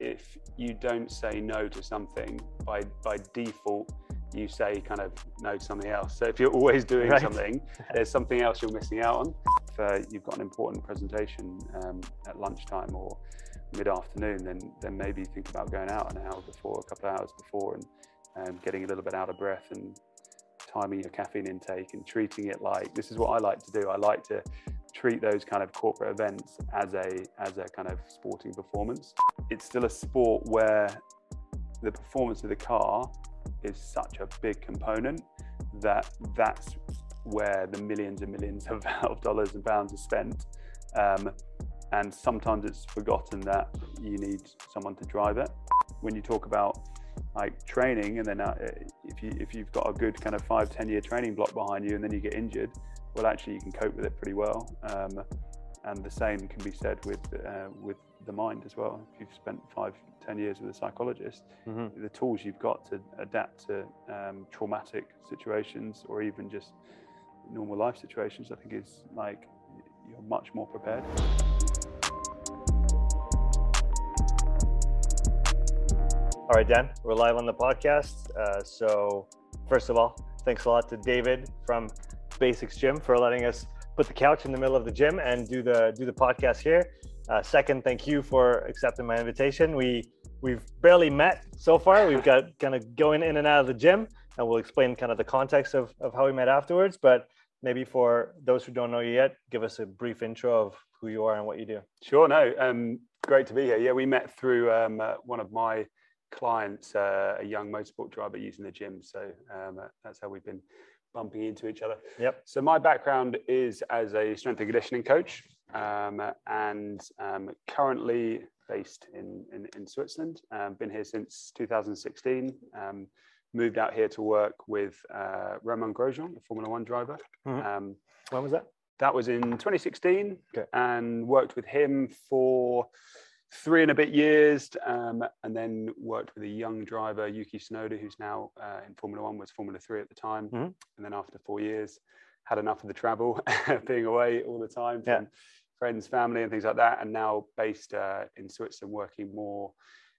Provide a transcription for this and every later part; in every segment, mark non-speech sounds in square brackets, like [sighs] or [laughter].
if you don't say no to something by by default you say kind of no to something else. So if you're always [laughs] doing Right. something, [laughs] there's something else you're missing out on. If uh, you've got an important presentation um, at lunchtime or mid-afternoon, then then maybe think about going out an hour before, a couple of hours before, and um, getting a little bit out of breath and timing your caffeine intake and treating it like this is what I like to do. I like to treat those kind of corporate events as a as a kind of sporting performance. It's still a sport where the performance of the car is such a big component that that's where the millions and millions [laughs] of, dollars and pounds are spent. Um, and sometimes it's forgotten that you need someone to drive it. When you talk about like training, and then uh, if you if you've got a good kind of five ten year training block behind you, and then you get injured, well, actually you can cope with it pretty well. Um, and the same can be said with uh, with the mind as well. If you've spent five ten years with a psychologist, Mhm. the tools you've got to adapt to um, traumatic situations or even just normal life situations, I think is like you're much more prepared. All right, Dan, we're live on the podcast. Uh, so, first of all, thanks a lot to David from Basics Gym for letting us put the couch in the middle of the gym and do the do the podcast here. Uh, second, thank you for accepting my invitation. We we've barely met so far. We've got [laughs] kind of going in and out of the gym, and we'll explain kind of the context of of how we met afterwards. But maybe for those who don't know you yet, give us a brief intro of who you are and what you do. Sure, no, um, great to be here. Yeah, we met through um, uh, one of my clients, uh, a young motorsport driver using the gym. So um, uh, that's how we've been bumping into each other. Yep. So my background is as a strength and conditioning coach, um, and um, currently based in in, in Switzerland. Um, been here since 2016. Um, moved out here to work with uh, Romain Grosjean, a Formula One driver. Mhm. Um, When was that? that was in 2016 Okay. and worked with him for three and a bit years um, and then worked with a young driver yuki Tsunoda, who's now uh, in formula one was formula three at the time Mhm. and then after four years had enough of the travel [laughs] being away all the time Yeah. from friends family and things like that and now based uh, in switzerland working more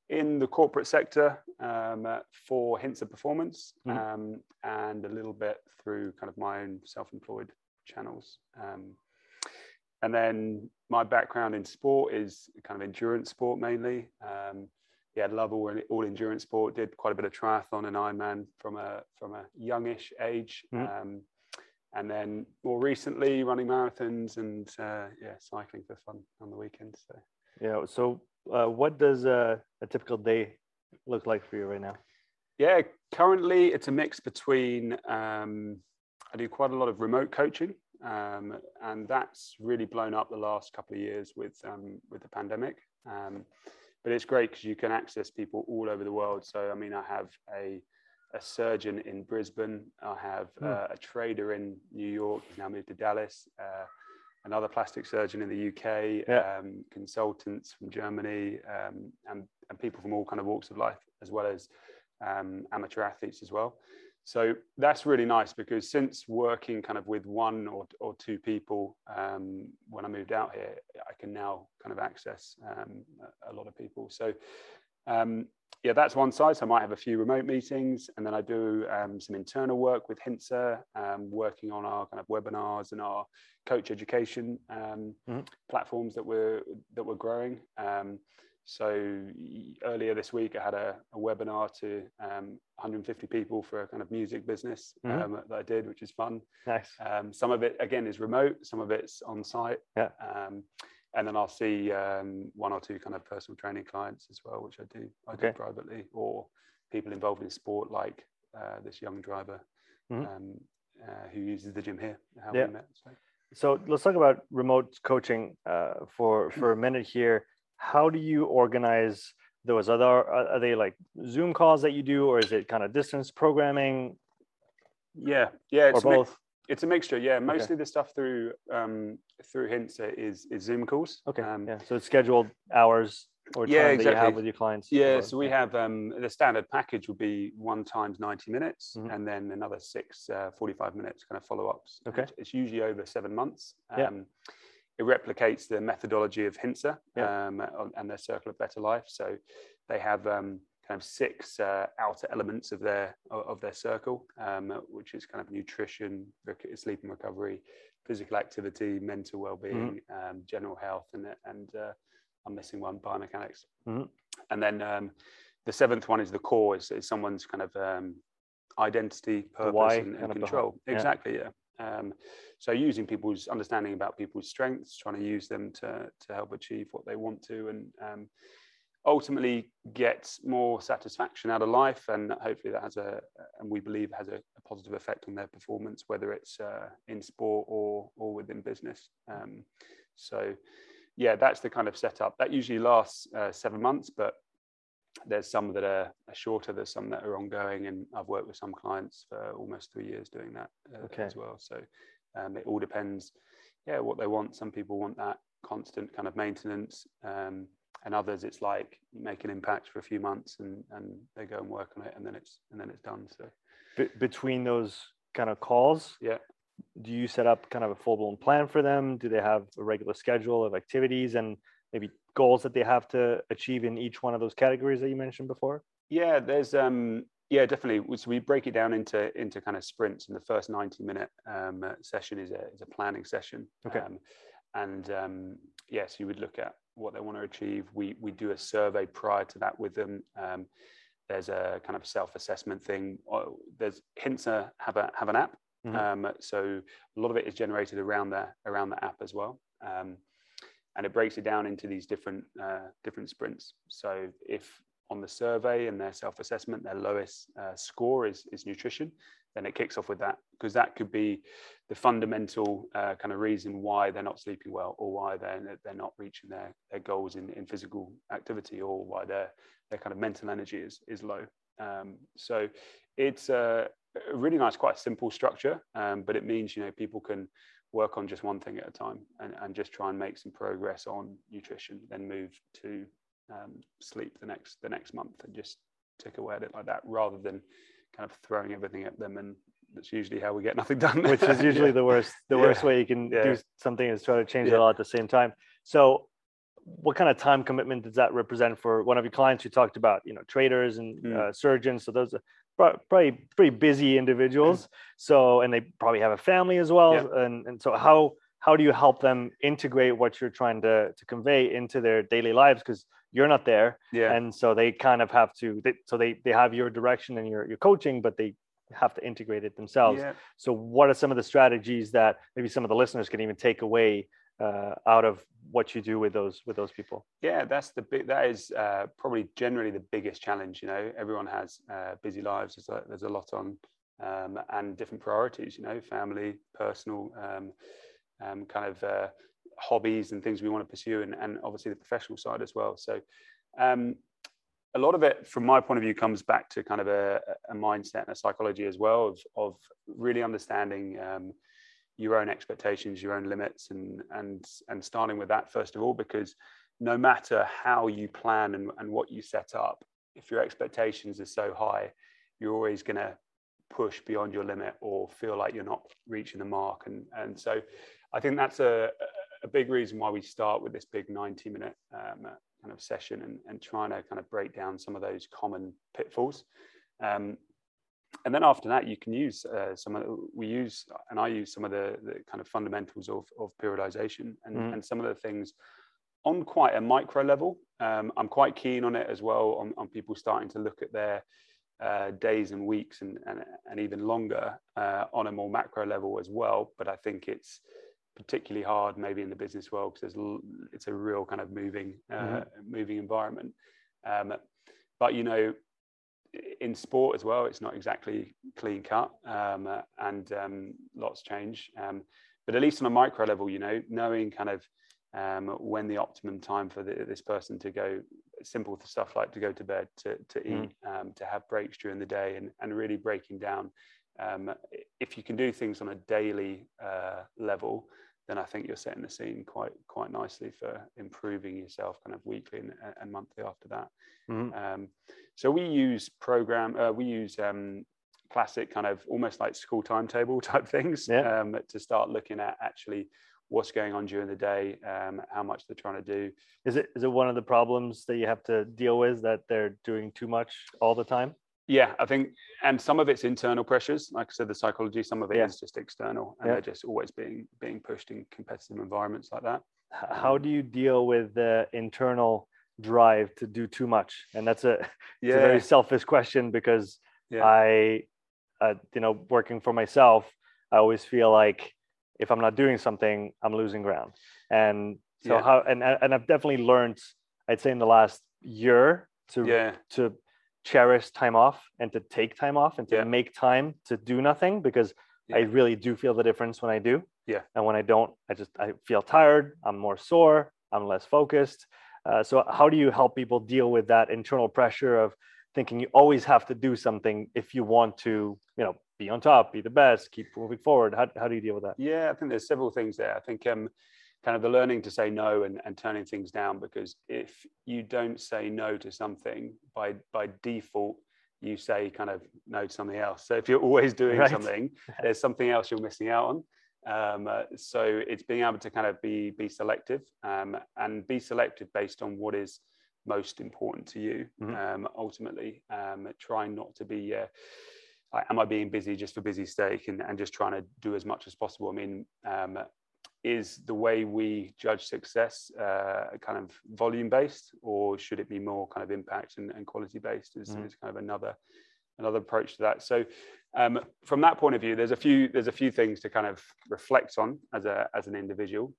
in the corporate sector um, uh, for Hintsa Performance Mhm. um, and a little bit through kind of my own self-employed channels. Um, and then my background in sport is kind of endurance sport mainly. Um, yeah, love all, all endurance sport. Did quite a bit of triathlon and Ironman from a from a youngish age. Mhm. Um, and then more recently, running marathons and uh, yeah, cycling for fun on the weekends. So. Yeah. So, uh, what does a, a typical day look like for you right now? Yeah, currently it's a mix between um, I do quite a lot of remote coaching, um, and that's really blown up the last couple of years with um, with the pandemic. Um, but it's great because you can access people all over the world. So I mean, I have a a surgeon in Brisbane. I have Hmm. uh, a trader in New York. He's now moved to Dallas. Uh, another plastic surgeon in the UK. Yeah. Um, consultants from Germany, um, and and people from all kind of walks of life, as well as um, amateur athletes as well. So that's really nice because since working kind of with one or, or two people um, when I moved out here, I can now kind of access um, a, a lot of people. So um, yeah, that's one side. So I might have a few remote meetings, and then I do um, some internal work with Hintsa, um, working on our kind of webinars and our coach education um, Mhm. platforms that we're that we're growing. So earlier this week, I had a, a webinar to um, 150 people for a kind of music business Mhm. um, that I did, which is fun. Nice. Um, some of it again is remote, some of it's on site. Yeah. Um, and then I'll see um, one or two kind of personal training clients as well, which I do I Okay. do privately, or people involved in sport like uh, this young driver Mhm. um, uh, who uses the gym here. How Yeah. we met. So. So let's talk about remote coaching uh, for for a minute here. How do you organize those? Are there are they like Zoom calls that you do, or is it kind of distance programming, Yeah, yeah, or it's mi- both? it's a mixture. Yeah, mostly the stuff through um, through Hintsa is is Zoom calls. Okay. Um, yeah. So it's scheduled hours or time Yeah, that you have exactly. with your clients. Yeah, or- so we have um, the standard package would be one times 90 minutes Mhm. and then another six uh, 45 minutes kind of follow ups. Okay. It's, usually over seven months. Yeah. It replicates the methodology of Hintsa Yeah. um, and their Circle of Better Life. So they have um, kind of six uh, outer elements of their of their circle, um, which is kind of nutrition, sleep and recovery, physical activity, mental well-being, um, general health, and and uh, I'm missing one, biomechanics. Mhm. And then um, the seventh one is the core, is, is someone's kind of um, identity, purpose, why and, and of behind- control. yeah. Exactly, yeah. Um, so using people's understanding about people's strengths, trying to use them to to help achieve what they want to, and um, ultimately get more satisfaction out of life, and hopefully that has a, and we believe has a, a positive effect on their performance, whether it's uh, in sport or or within business. Um, so, yeah, that's the kind of setup. That usually lasts uh, seven months, but there's some that are, shorter. There's some that are ongoing, and I've worked with some clients for almost three years doing that uh, Okay. as well. So um, it all depends, yeah, what they want. Some people want that constant kind of maintenance, um, and others it's like you make an impact for a few months and and they go and work on it, and then it's and then it's done. So Be- between those kind of calls, yeah. do you set up kind of a full blown plan for them? Do they have a regular schedule of activities and maybe goals that they have to achieve in each one of those categories that you mentioned before? Yeah, there's um yeah definitely. So we break it down into into kind of sprints, and the first 90 minute um, uh, session is a is a planning session. Okay. Um, and um, yes, you would look at what they want to achieve. We we do a survey prior to that with them. Um, there's a kind of self assessment thing. Uh, There's Hintsa have a have an app. Mhm. Um, so a lot of it is generated around the around the app as well. Um, and it breaks it down into these different uh, different sprints. So if on the survey and their self-assessment, their lowest uh, score is is nutrition, then it kicks off with that because that could be the fundamental uh, kind of reason why they're not sleeping well or why they're they're not reaching their their goals in, in physical activity or why their their kind of mental energy is is low. Um, so it's a, a really nice, quite simple structure, um, but it means you know people can work on just one thing at a time and, and just try and make some progress on nutrition, then move to um, sleep the next the next month and just tick away at it like that, rather than kind of throwing everything at them. And that's usually how we get nothing done. Which is [laughs] usually Yeah. the worst the Yeah. worst way you can Yeah. do something is try to change it all at the same time. So what kind of time commitment does that represent for one of your clients you talked about, you know, traders and Mm. uh, surgeons. So those probably pretty busy individuals. [laughs] So, and they probably have a family as well. Yeah. And, and so how, how do you help them integrate what you're trying to, to convey into their daily lives? Because you're not there. yeah. And so they kind of have to, they, so they, they have your direction and your, your coaching, but they have to integrate it themselves. yeah. So, what are some of the strategies that maybe some of the listeners can even take away uh, out of what you do with those with those people? Yeah, that's the big. That is uh, probably generally the biggest challenge. You know, everyone has uh, busy lives. There's a, there's a lot on, um, and different priorities. You know, family, personal, um, um, kind of uh, hobbies and things we want to pursue, and, and obviously the professional side as well. So, um, a lot of it, from my point of view, comes back to kind of a, a mindset and a psychology as well of of really understanding. Your own expectations, your own limits, and and and starting with that first of all, because no matter how you plan and, and what you set up, if your expectations are so high, you're always going to push beyond your limit or feel like you're not reaching the mark. And and so, I think that's a a big reason why we start with this big 90 minute um, kind of session and, and trying to kind of break down some of those common pitfalls. Um, and then after that, you can use uh, some of the, we use and I use some of the, the kind of fundamentals of, of periodization and, Mhm. and some of the things on quite a micro level. Um, I'm quite keen on it as well on, on people starting to look at their uh, days and weeks and, and, and even longer uh, on a more macro level as well. But I think it's particularly hard maybe in the business world because it's a real kind of moving uh, Mhm. moving environment. Um, but you know, in sport as well, it's not exactly clean cut, um, and um, lots change. Um, but at least on a micro level, you know, knowing kind of um, when the optimum time for the, this person to go, simple stuff like to go to bed, to, to Mm. eat, um, to have breaks during the day, and, and really breaking down. Um, if you can do things on a daily uh, level, then I think you're setting the scene quite quite nicely for improving yourself kind of weekly and, and monthly after that. Mhm. Um, so we use program, uh, we use um, classic kind of almost like school timetable [laughs] type things Yeah. um, to start looking at actually what's going on during the day, um, how much they're trying to do. Is it is it one of the problems that you have to deal with that they're doing too much all the time? Yeah, I think, and some of it's internal pressures. Like I said, the psychology. Some of it Yeah. is just external, and Yeah. they're just always being being pushed in competitive environments like that. How do you deal with the internal drive to do too much? And that's a, [laughs] it's a very selfish question because Yeah. I, uh, you know, working for myself, I always feel like if I'm not doing something, I'm losing ground. And so Yeah. how and and I've definitely learned, I'd say in the last year to yeah, to cherish time off and to take time off and to Yeah. make time to do nothing because I really do feel the difference when I do. Yeah. And when I don't, I just I feel tired. I'm more sore. I'm less focused. Uh, so how do you help people deal with that internal pressure of thinking you always have to do something if you want to, you know, be on top, be the best, keep moving forward? How how do you deal with that? Yeah, I think there's several things there. I think um, kind of the learning to say no and, and turning things down because if you don't say no to something by by default, you say kind of no to something else. So if you're always doing [laughs] Right. something, there's something else you're missing out on. Um, uh, so it's being able to kind of be be selective um, and be selective based on what is most important to you. Mhm. Um, ultimately, um, trying not to be. Uh, like, am I being busy just for busy sake and, and just trying to do as much as possible? I mean, um, is the way we judge success uh, kind of volume based, or should it be more kind of impact and, and quality based? Is, Mhm. is kind of another another approach to that. So, um, from that point of view, there's a few there's a few things to kind of reflect on as a as an individual.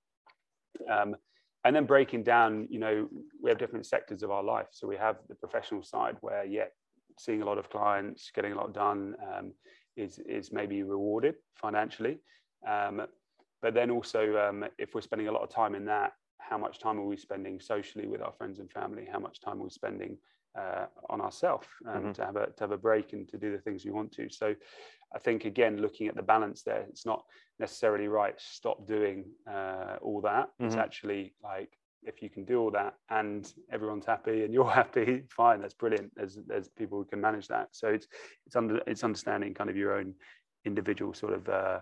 Um, and then breaking down, you know, we have different sectors of our life. So we have the professional side where, yeah, seeing a lot of clients, getting a lot done um, is, is maybe rewarded financially. Um, but then also, um, if we're spending a lot of time in that, how much time are we spending socially with our friends and family? How much time are we spending uh, on ourselves um, Mhm. to have a to have a break and to do the things we want to? So, I think again, looking at the balance there, it's not necessarily right. Stop doing uh, all that. It's Mhm. actually like if you can do all that and everyone's happy and you're [laughs] happy, fine, that's brilliant. There's there's people who can manage that. So it's it's under it's understanding kind of your own individual sort of uh,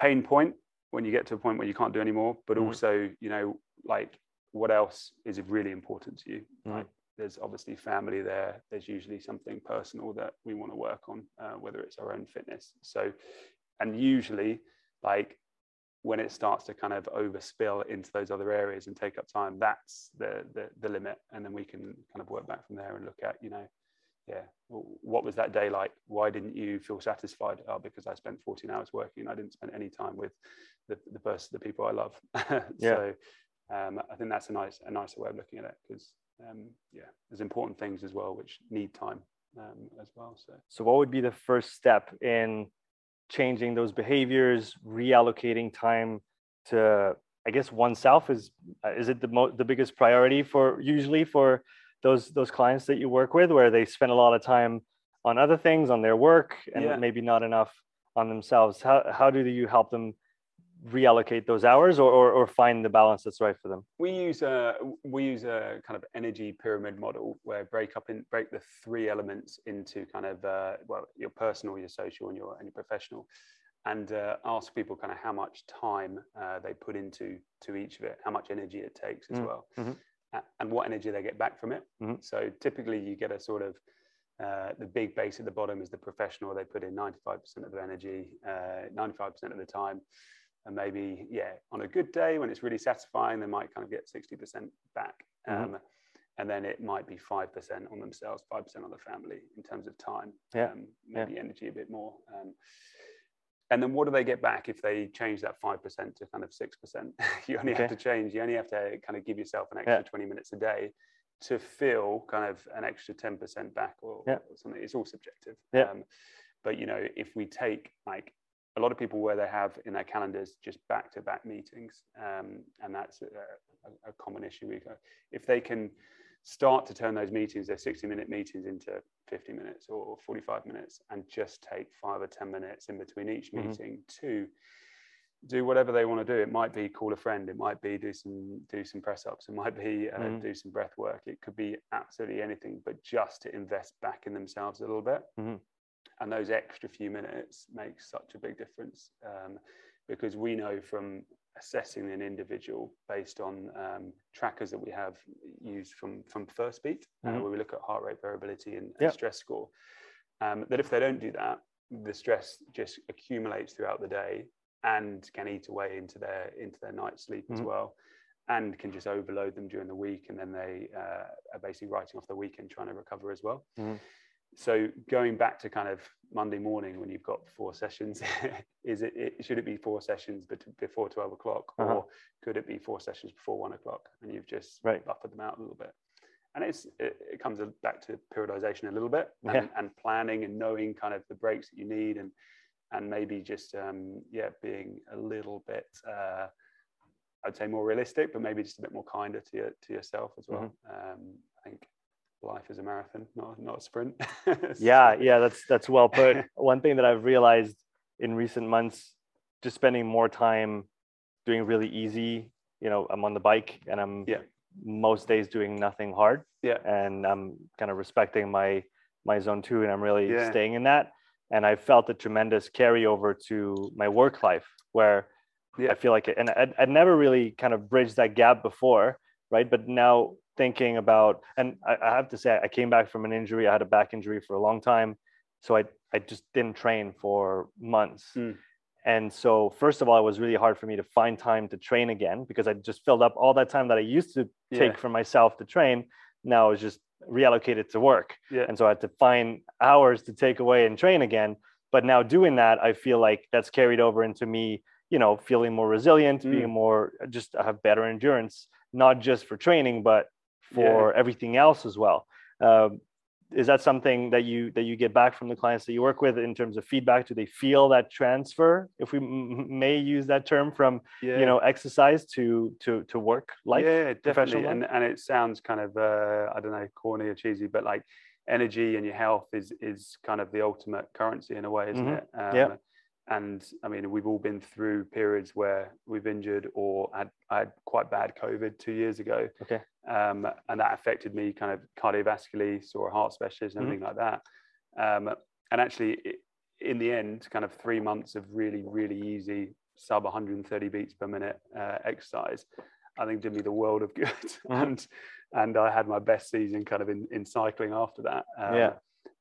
pain point when you get to a point where you can't do anymore, but Mhm. also you know like what else is really important to you. Like there's obviously family there. There's usually something personal that we want to work on, uh, whether it's our own fitness. So, and usually like when it starts to kind of overspill into those other areas and take up time, that's the, the the limit, and then we can kind of work back from there and look at, you know, yeah, well, what was that day like? Why didn't you feel satisfied? Oh, because I spent 14 hours working. And I didn't spend any time with the the person, the people I love. [laughs] Yeah. so um, I think that's a nice a nicer way of looking at it because um, yeah, there's important things as well which need time um, as well. So So, what would be the first step in changing those behaviors, reallocating time to, I guess, oneself? Is is it the mo- the biggest priority for usually for those those clients that you work with, where they spend a lot of time on other things, on their work, and Yeah. maybe not enough on themselves? How how do you help them reallocate those hours, or or, or find the balance that's right for them? we use a we use a kind of energy pyramid model where break up in break the three elements into kind of uh, well your personal, your social, and your and your professional, and uh, ask people kind of how much time uh, they put into to each of it, how much energy it takes as Mm, well, mhm. and what energy they get back from it. Mhm. So typically you get a sort of uh, the big base at the bottom is the professional. They put in 95% of their energy, uh, 95% of the time. And maybe, yeah, on a good day when it's really satisfying, they might kind of get 60% back. Mhm. Um, and then it might be 5% on themselves, 5% on the family in terms of time. Yeah, Um, maybe energy a bit more. Um, and then what do they get back if they change that 5% to kind of 6%? [laughs] you only have to change, you only have to kind of give yourself an extra Yeah. 20 minutes a day to feel kind of an extra 10% back or, Yeah. or something. It's all subjective. Yeah. Um, but, you know, if we take like a lot of people where they have in their calendars just back to back meetings, um, and that's a, a, a common issue. If they can start to turn those meetings, their 60 minute meetings into 50 minutes or 45 minutes and just take five or 10 minutes in between each Mhm. meeting to do whatever they want to do. It might be call a friend. It might be do some do some press ups. It might be uh, Mhm. do some breath work. It could be absolutely anything, but just to invest back in themselves a little bit. Mhm. And those extra few minutes make such a big difference um, because we know from assessing an individual based on um, trackers that we have used from from Firstbeat, uh, Mhm. where we look at heart rate variability and, and Yeah. stress score. Um, that if they don't do that, the stress just accumulates throughout the day and can eat away into their into their night sleep as Mhm. well, and can just overload them during the week, and then they uh, are basically writing off the weekend trying to recover as well. Mhm. So going back to kind of Monday morning when you've got four sessions, [laughs] is it, it should it be four sessions before twelve o'clock, or Uh-huh. could it be four sessions before one o'clock, and you've just Right. buffered them out a little bit? And it's it, it comes back to periodization a little bit, and, Yeah. and planning and knowing kind of the breaks that you need, and and maybe just um, yeah being a little bit. Uh, I'd say more realistic, but maybe just a bit more kinder to your, to yourself as well. Mm-hmm. Um, I think life is a marathon, not not a sprint. [laughs] yeah yeah that's that's well put [laughs] one thing that i've realized in recent months just spending more time doing really easy you know i'm on the bike and i'm Yeah. most days doing nothing hard Yeah. and i'm kind of respecting my my zone two and i'm really Yeah. staying in that and i felt a tremendous carryover to my work life where Yeah. i feel like it and I'd, I'd never really kind of bridged that gap before right but now thinking about and I, I have to say i came back from an injury i had a back injury for a long time so i i just didn't train for months Mm. and so first of all it was really hard for me to find time to train again because i just filled up all that time that i used to take Yeah. for myself to train now is just reallocated to work Yeah. and so i had to find hours to take away and train again but now doing that i feel like that's carried over into me you know feeling more resilient Mm. being more just I have better endurance not just for training but for everything else as well um, is that something that you that you get back from the clients that you work with in terms of feedback do they feel that transfer if we m- may use that term from yeah. you know exercise to to to work life yeah, definitely. And, and it sounds kind of, uh, I don't know, corny or cheesy, but like energy and your health is is kind of the ultimate currency in a way, isn't Mhm. it? Um, Yeah. And I mean, we've all been through periods where we've injured or had, I had quite bad COVID two years ago. Okay. Um, and that affected me kind of cardiovascularly, saw a heart specialist and Mhm. everything like that. Um, and actually, it, in the end, kind of three months of really, really easy sub 130 beats per minute uh, exercise, I think did me the world of [laughs] good. Mhm. and and I had my best season kind of in, in cycling after that. Um, Yeah.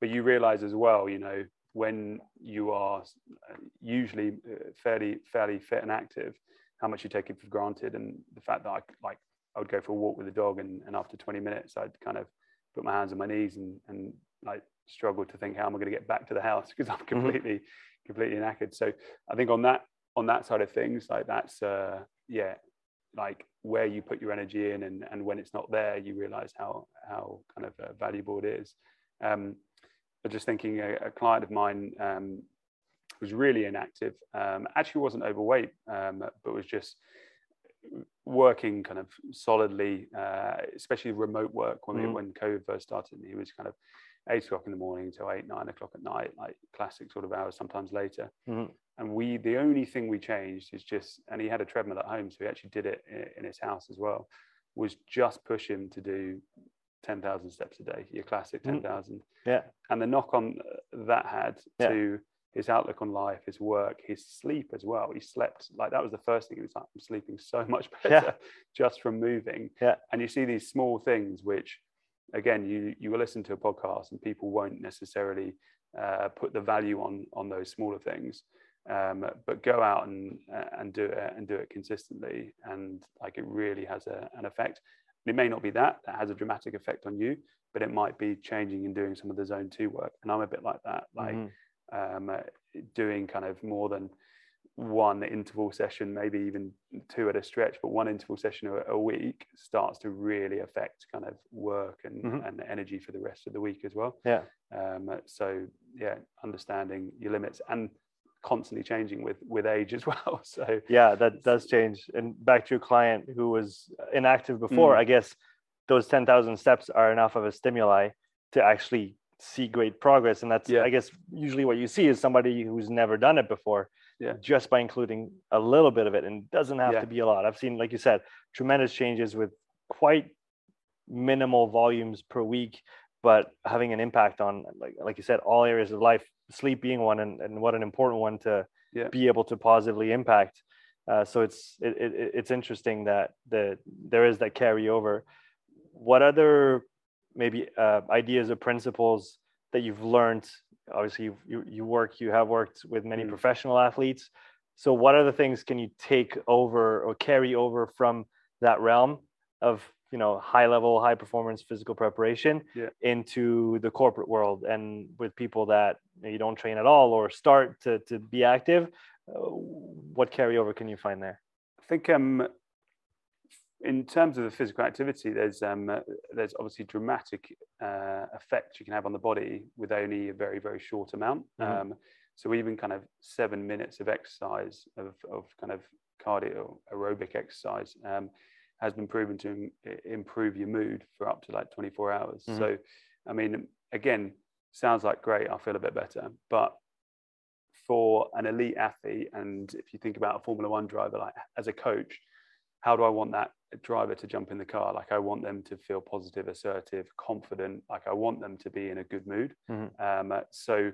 But you realize as well, you know, when you are uh, usually uh, fairly fairly fit and active, how much you take it for granted, and the fact that I like I would go for a walk with the dog, and, and after 20 minutes, I'd kind of put my hands on my knees and and like struggle to think how am I going to get back to the house [laughs] because I'm completely completely knackered. So I think on that on that side of things, like that's uh, yeah, like where you put your energy in, and and when it's not there, you realize how how kind of uh, valuable it is. Um, but just thinking, a, a client of mine um, was really inactive. Um, actually, wasn't overweight, um, but was just working kind of solidly, uh, especially remote work when we, Mhm. when COVID first started. He was kind of eight o'clock in the morning till eight nine o'clock at night, like classic sort of hours. Sometimes later. Mhm. And we, the only thing we changed is just, and he had a treadmill at home, so he actually did it in, in his house as well. Was just push him to do ten thousand steps a day, your classic ten thousand yeah and the knock on that had Yeah. to his outlook on life, his work, his sleep as well. He slept like that was the first thing. He was like, I'm sleeping so [laughs] much better Yeah. just from moving. Yeah. And you see these small things, which again, you you will listen to a podcast and people won't necessarily uh, put the value on on those smaller things. Um, but go out and uh, and do it and do it consistently, and like it really has a, an effect. It may not be that that has a dramatic effect on you, but it might be changing and doing some of the zone two work. And I'm a bit like that, like Mhm. um, uh, doing kind of more than one interval session, maybe even two at a stretch, but one interval session a, a week starts to really affect kind of work and, Mhm. and energy for the rest of the week as well. yeah Um, so yeah, understanding your limits and constantly changing with with age as [laughs] well. So yeah that does change and back to your client who was inactive before Mm. i guess those 10000 steps are enough of a stimuli to actually see great progress and that's Yeah. i guess usually what you see is somebody who's never done it before Yeah. just by including a little bit of it and doesn't have Yeah. to be a lot i've seen like you said tremendous changes with quite minimal volumes per week but having an impact on like like you said all areas of life sleep being one and, and what an important one to Yeah. be able to positively impact Uh, so it's it, it, it's interesting that the there is that carryover. What other maybe uh, ideas or principles that you've learned? Obviously, you you, you work you have worked with many Mm. professional athletes. So what other things can you take over or carry over from that realm of you know high level, high performance physical preparation Yeah. into the corporate world and with people that you don't train at all or start to to be active? Uh, what carryover can you find there? I think um, in terms of the physical activity, there's um, uh, there's obviously dramatic uh, effects you can have on the body with only a very very short amount. Mhm. Um, so even kind of seven minutes of exercise of, of kind of cardio aerobic exercise um, has been proven to im- improve your mood for up to like 24 hours. Mhm. So I mean, again, sounds like great. I feel a bit better, but for an elite athlete, and if you think about a Formula One driver, like as a coach, how do I want that driver to jump in the car? Like I want them to feel positive, assertive, confident. Like I want them to be in a good mood. Mhm. Um, uh, so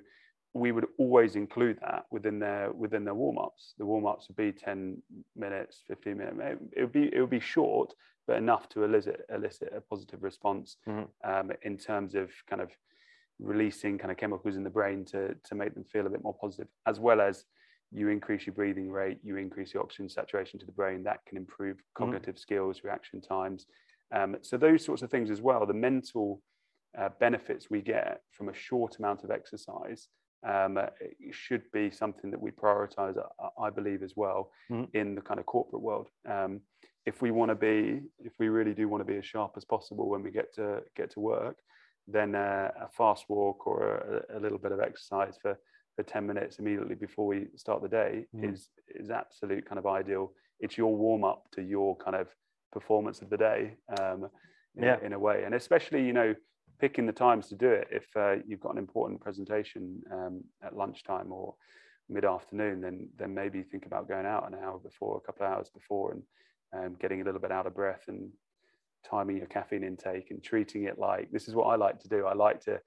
we would always include that within their within their warm ups. The warm ups would be ten minutes, fifteen minutes. It would be it would be short, but enough to elicit elicit a positive response Mhm. um, in terms of kind of releasing kind of chemicals in the brain to to make them feel a bit more positive, as well as you increase your breathing rate, you increase your oxygen saturation to the brain. That can improve cognitive skills, reaction times. Um, so those sorts of things as well. The mental uh, benefits we get from a short amount of exercise um, uh, it should be something that we prioritize, I- I believe, as well Mhm. in the kind of corporate world. Um, if we want to be, if we really do want to be as sharp as possible when we get to get to work, then uh, a fast walk or a, a little bit of exercise for for 10 minutes immediately before we start the day Mhm. is is absolute kind of ideal. It's your warm up to your kind of performance of the day um, in, Yeah. in a way, and especially you know picking the times to do it. If uh, you've got an important presentation um, at lunchtime or mid afternoon, then then maybe think about going out an hour before, a couple of hours before, and um, getting a little bit out of breath and timing your caffeine intake and treating it like this is what I like to do. I like to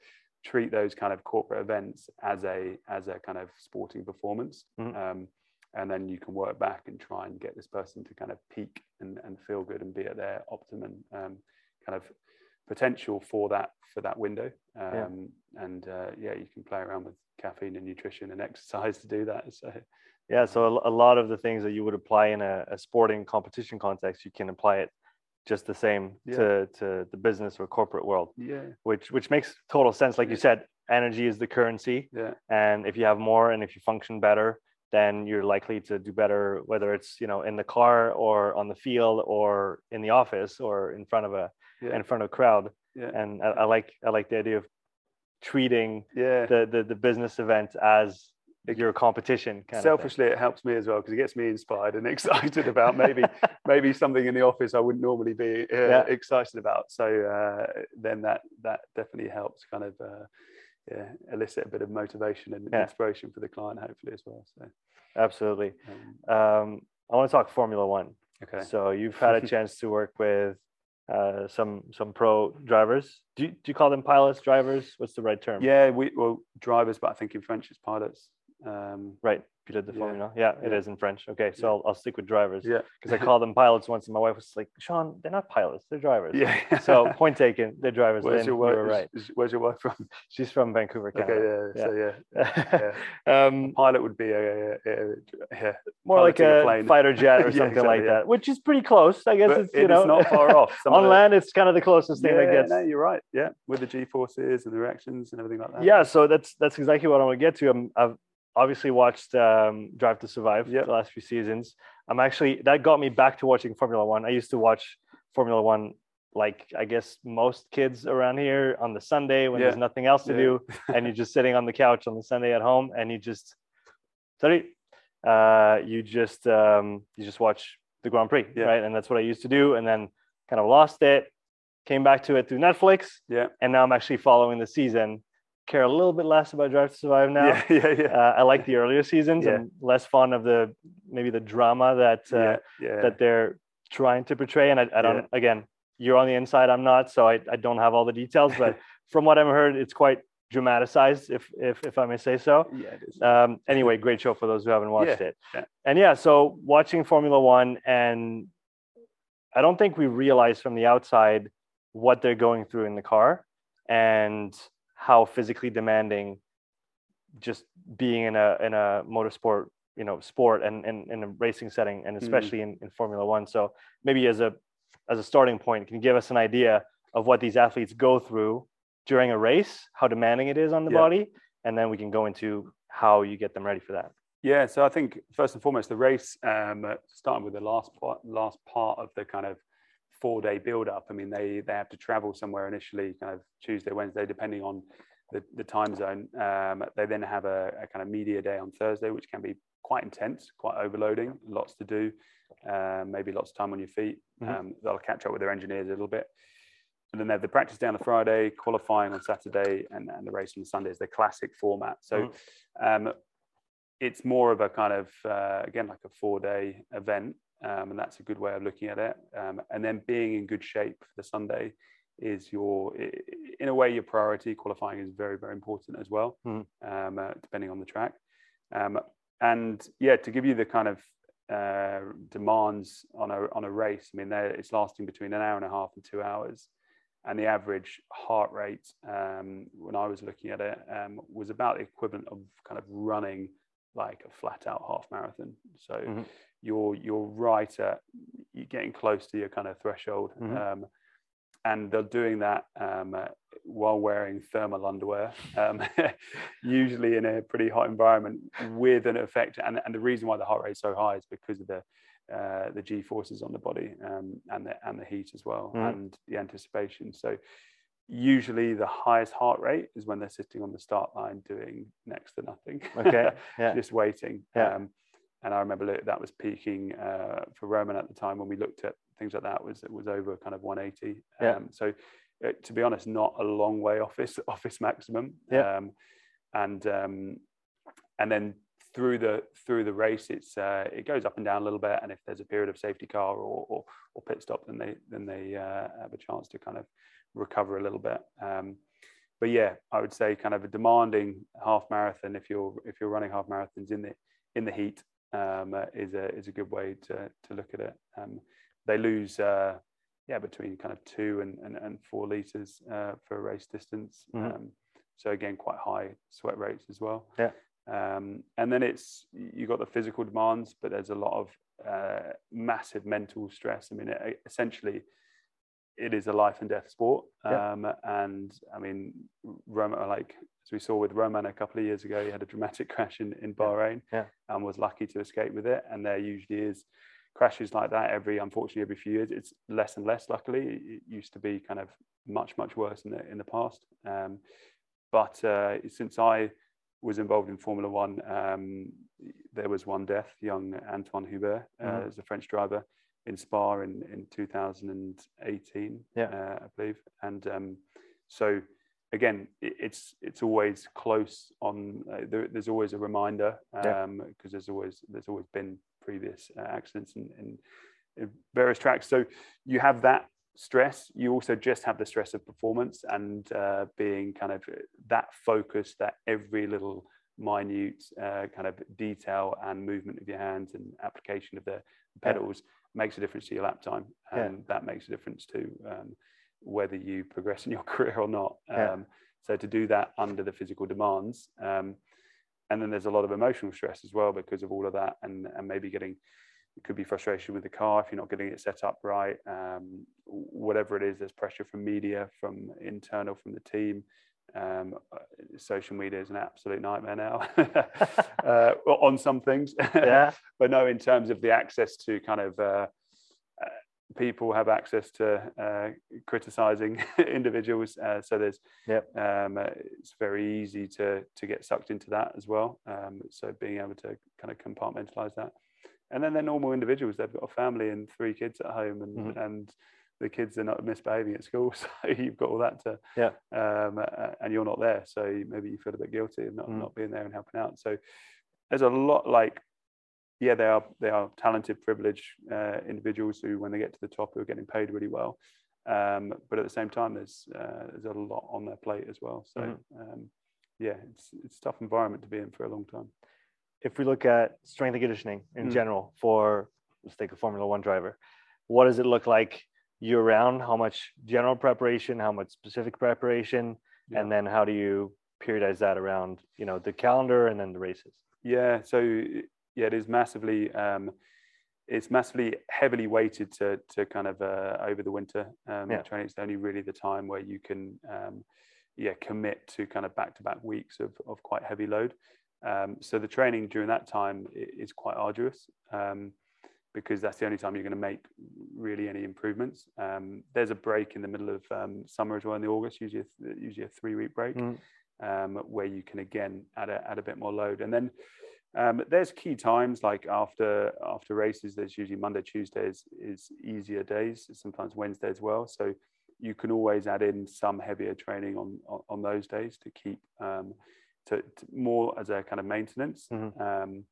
treat those kind of corporate events as a as a kind of sporting performance. Mhm. Um, and then you can work back and try and get this person to kind of peak and, and feel good and be at their optimum um, kind of potential for that for that window. Um, and uh, yeah you can play around with caffeine and nutrition and [laughs] exercise to do that. So Yeah, so a, a lot of the things that you would apply in a, a sporting competition context, you can apply it just the same Yeah. to, to the business or corporate world, yeah. which which makes total sense. Like you said, energy is the currency, yeah. And if you have more and if you function better, then you're likely to do better, whether it's you know in the car or on the field or in the office or in front of a yeah in front of a crowd. yeah And I, I like I like the idea of treating yeah the the, the business event as your competition. Kind selfishly it helps me as well because it gets me inspired and [laughs] excited about [laughs] maybe maybe something in the office i wouldn't normally be uh, Yeah. excited about so uh, then that that definitely helps kind of uh, yeah elicit a bit of motivation and Yeah. inspiration for the client hopefully as well so Absolutely. um, Um, I want to talk Formula One. okay So you've had a [laughs] chance to work with uh, some some pro drivers. Do you, do you call them pilots, drivers? What's the right term? yeah we well drivers but i think in french it's pilots um Right. You did the Yeah. formula. Yeah, it Yeah. is in French. Okay, so Yeah. I'll, I'll stick with drivers yeah because I called them pilots once, and my wife was like, "Sean, they're not pilots; they're drivers." yeah So [laughs] point taken, they're drivers. where's your you wife were right. is- is- where's your wife from [laughs] She's from Vancouver, okay Canada. yeah, so yeah [laughs] um, pilot would be a, a, a, a yeah more like a plane. fighter jet or Yeah, something like exactly, yeah. that, which is pretty close. I guess but it's you it know not far off on land. It's kind of the closest thing that Yeah, gets. no, you're right. Yeah, with the G forces and the reactions and everything like that. yeah so that's that's exactly what i want to get to I'm, i've obviously watched um, drive to survive the last few seasons i'm actually that got me back to watching formula one i used to watch formula one like i guess most kids around here on the sunday when Yeah. there's nothing else to Yeah. do [laughs] and you're just sitting on the couch on the sunday at home and you just sorry uh, you just um, you just watch the grand prix Yeah. right and that's what i used to do and then kind of lost it came back to it through netflix Yeah. and now I'm actually following the season. Care a little bit less about Drive to Survive now. Yeah, [laughs] yeah, yeah. Uh, I like the earlier seasons. Yeah. I'm less fond of the maybe the drama that uh, yeah, yeah. that they're trying to portray. And I, I don't. Again, you're on the inside. I'm not, so I, I don't have all the details. But [laughs] from what I've heard, it's quite dramatized, if if if I may say so. Yeah, it is. Um, anyway, great show for those who haven't watched it. yeah. And yeah, so watching Formula One, and I don't think we realize from the outside what they're going through in the car and how physically demanding just being in a in a motorsport you know sport and and in a racing setting and especially in, in formula one. So maybe as a as a starting point can you give us an idea of what these athletes go through during a race how demanding it is on the Yeah. body and then we can go into how you get them ready for that? Yeah, so I think first and foremost, the race, um, starting with the last part, last part of the kind of four day build up. I mean, they they have to travel somewhere initially, kind of Tuesday, Wednesday, depending on the, the time zone. Um, they then have a, a kind of media day on Thursday, which can be quite intense, quite overloading, lots to do, um, maybe lots of time on your feet. Mhm. Um, they'll catch up with their engineers a little bit. And then they have the practice day on the Friday, qualifying on Saturday, and, and the race on Sunday is the classic format. So um, it's more of a kind of uh, again like a four day event um, and that's a good way of looking at it. Um, and then being in good shape for the sunday is your in a way your priority. Qualifying is very very important as well Mhm. um, uh, depending on the track. Um, and yeah to give you the kind of uh, demands on a on a race i mean it's lasting between an hour and a half and two hours. And the average heart rate um, when I was looking at it um, was about the equivalent of kind of running like a flat out half marathon. So Mhm. you're you're right at you're getting close to your kind of threshold, Mhm. um, and they're doing that um, uh, while wearing thermal underwear, um, [laughs] usually in a pretty hot environment with an effect. And, and the reason why the heart rate is so high is because of the uh, the G forces on the body um, and the and the heat as well Mhm. and the anticipation. So usually the highest heart rate is when they're sitting on the start line doing next to nothing. Okay, [laughs] yeah. just waiting. Yeah. Um, and I remember that was peaking uh, for Romain at the time when we looked at things like that was it was over kind of 180. Yeah. Um, so uh, to be honest, not a long way off its [laughs] office maximum. Yeah. Um, and um, and then through the through the race, it's uh, it goes up and down a little bit. And if there's a period of safety car or or, or pit stop, then they then they uh, have a chance to kind of recover a little bit. Um, but yeah, I would say kind of a demanding half marathon if you're if you're running half marathons in the in the heat um, uh, is a is a good way to to look at it. Um, they lose uh, yeah between kind of two and and, and four liters uh, for a race distance. Mhm. Um, so again, quite high sweat rates as well. Yeah. Um, and then it's you got the physical demands, but there's a lot of uh, massive mental stress. I mean, it, essentially, it is a life and death sport. Yeah. Um, and I mean, Romain, like as we saw with Romain a couple of years ago, he had a dramatic [laughs] crash in, in Bahrain Yeah. and was lucky to escape with it. And there usually is crashes like that every, unfortunately, every few years. It's less and less, luckily. It used to be kind of much, much worse in the, in the past. Um, but uh, since I was involved in Formula One, um, there was one death, young Antoine Hubert, uh, Mhm. as a French driver in Spa in, in 2018, Yeah. uh, I believe. And um, so again, it, it's it's always close on. Uh, there, there's always a reminder Yeah. because there's always there's always been previous uh, accidents in, in, in various tracks. So you have that stress. You also just have the stress of performance and uh, being kind of that focus that every little minute uh, kind of detail and movement of your hands and application of the Yeah. pedals makes a difference to your lap time Yeah. and that makes a difference to um, whether you progress in your [laughs] career or not Yeah. um, so to do that under the physical demands um, and then there's a lot of emotional stress as well because of all of that and, and maybe getting it could be frustration with the car if you're not getting it set up right um, whatever it is there's pressure from media from internal from the team um, uh, social media is an absolute nightmare now [laughs] [laughs] uh, on some things. Yeah. [laughs] But no in terms of the access to kind of uh, uh, people have access to uh, criticizing individuals uh, so there's Yep. um, uh, it's very easy to to get sucked into that as well. Um, so being able to kind of compartmentalize that. And then they're normal individuals. They've got a family and three kids at home and Mhm. and the kids are not misbehaving at school [laughs] so you've got all that to Yeah. um, and you're not there so maybe you feel a bit guilty of not, Mm. not being there and helping out so there's a lot like yeah they are they are talented privileged uh, individuals who when they get to the top who are getting paid really well Um, but at the same time, there's uh, there's a lot on their plate as well. So Mhm. um, yeah, it's it's a tough environment to be in for a long time. If we look at strength and conditioning in Mm. general for let's take a Formula One driver, what does it look like year round? How much general preparation? How much specific preparation? Yeah. And then how do you periodize that around you know the calendar and then the races? Yeah, so yeah, it is massively um, it's massively heavily weighted to to kind of uh, over the winter um, Yeah. training. It's only really the time where you can um, yeah commit to kind of back to back weeks of of quite heavy load. Um, so the training during that time is quite arduous um, because that's the only time you're going to make really any improvements. Um, there's a break in the middle of um, summer as well in the August, usually a usually a three week break Mm. um, where you can again add a, add a bit more load. And then um, there's key times like after after races. There's usually Monday, Tuesday is, easier days. Sometimes Wednesday as well. So you can always add in some heavier training on on, on those days to keep um, to, to more as a kind of maintenance. Mhm. Um,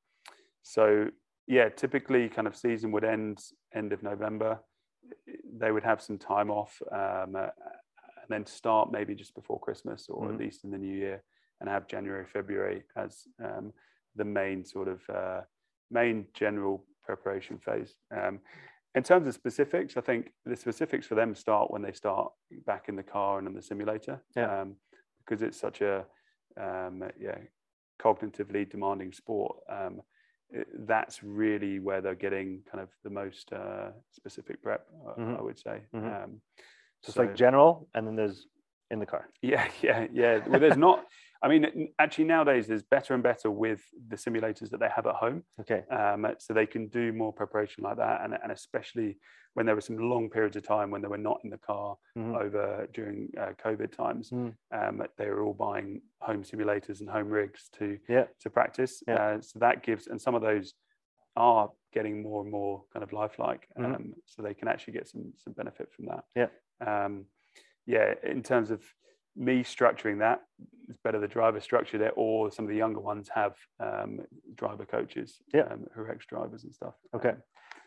so yeah, typically kind of season would end end of November. They would have some time off um, uh, and then start maybe just before Christmas or Mhm. at least in the new year and have January, February as um, the main sort of uh, main general preparation phase. Um, in terms of specifics, I think the specifics for them start when they start back in the car and in the simulator Yeah. um, because it's such a um, yeah cognitively demanding sport. Um, it- that's really where they're getting kind of the most uh, specific prep, I, Mhm. I would say. Mhm. Um, So it's like general, and then there's in the car. yeah, [laughs] yeah, yeah. Well, there's not. I mean, actually, nowadays there's better and better with the simulators that they have at home, Okay. um, so they can do more preparation like that, and, and especially when there were some long periods of time when they were not in the car Mhm. over during uh, COVID times, Mm. um, they were all buying home simulators and home rigs to Yeah. to practice. Yeah. Uh, so that gives, and some of those are getting more and more kind of lifelike, Mhm. um, so they can actually get some some benefit from that. Yeah. Um, yeah, in terms of me structuring that is better the driver structured it, or some of the younger ones have um, driver coaches Yeah. um, who are ex drivers and stuff. Okay.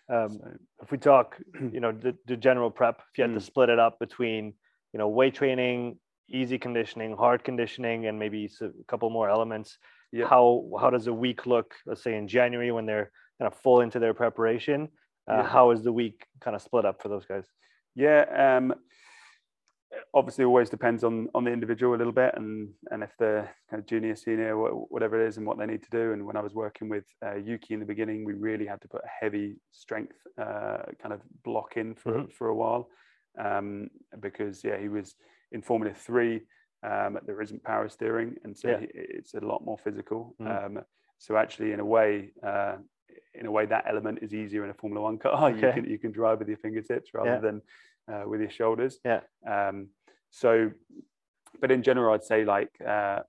Um, Um, so, if we talk, [clears throat] you know, the, the general prep, if you had to Mm. split it up between, you know, weight training, easy conditioning, hard conditioning, and maybe a couple more elements, Yeah. how how does a week look? Let's say in January when they're kind of full into their preparation. Uh, Yeah. How is the week kind of split up for those guys? Yeah, um, obviously always depends on on the individual a little bit, and and if they're kind of junior, senior, whatever it is, and what they need to do. And when I was working with uh, Yuki in the beginning, we really had to put a heavy strength uh, kind of block in for Mhm. for a while, um, because yeah, he was in Formula Three. Um, there isn't power steering, and so Yeah. it's a lot more physical. Mhm. Um, so actually, in a way, uh, in a way, that element is easier in a Formula One car. [laughs] You can you can drive with your fingertips rather Yeah. than uh, with your shoulders. Yeah. Um, so, but in general, I'd say like uh,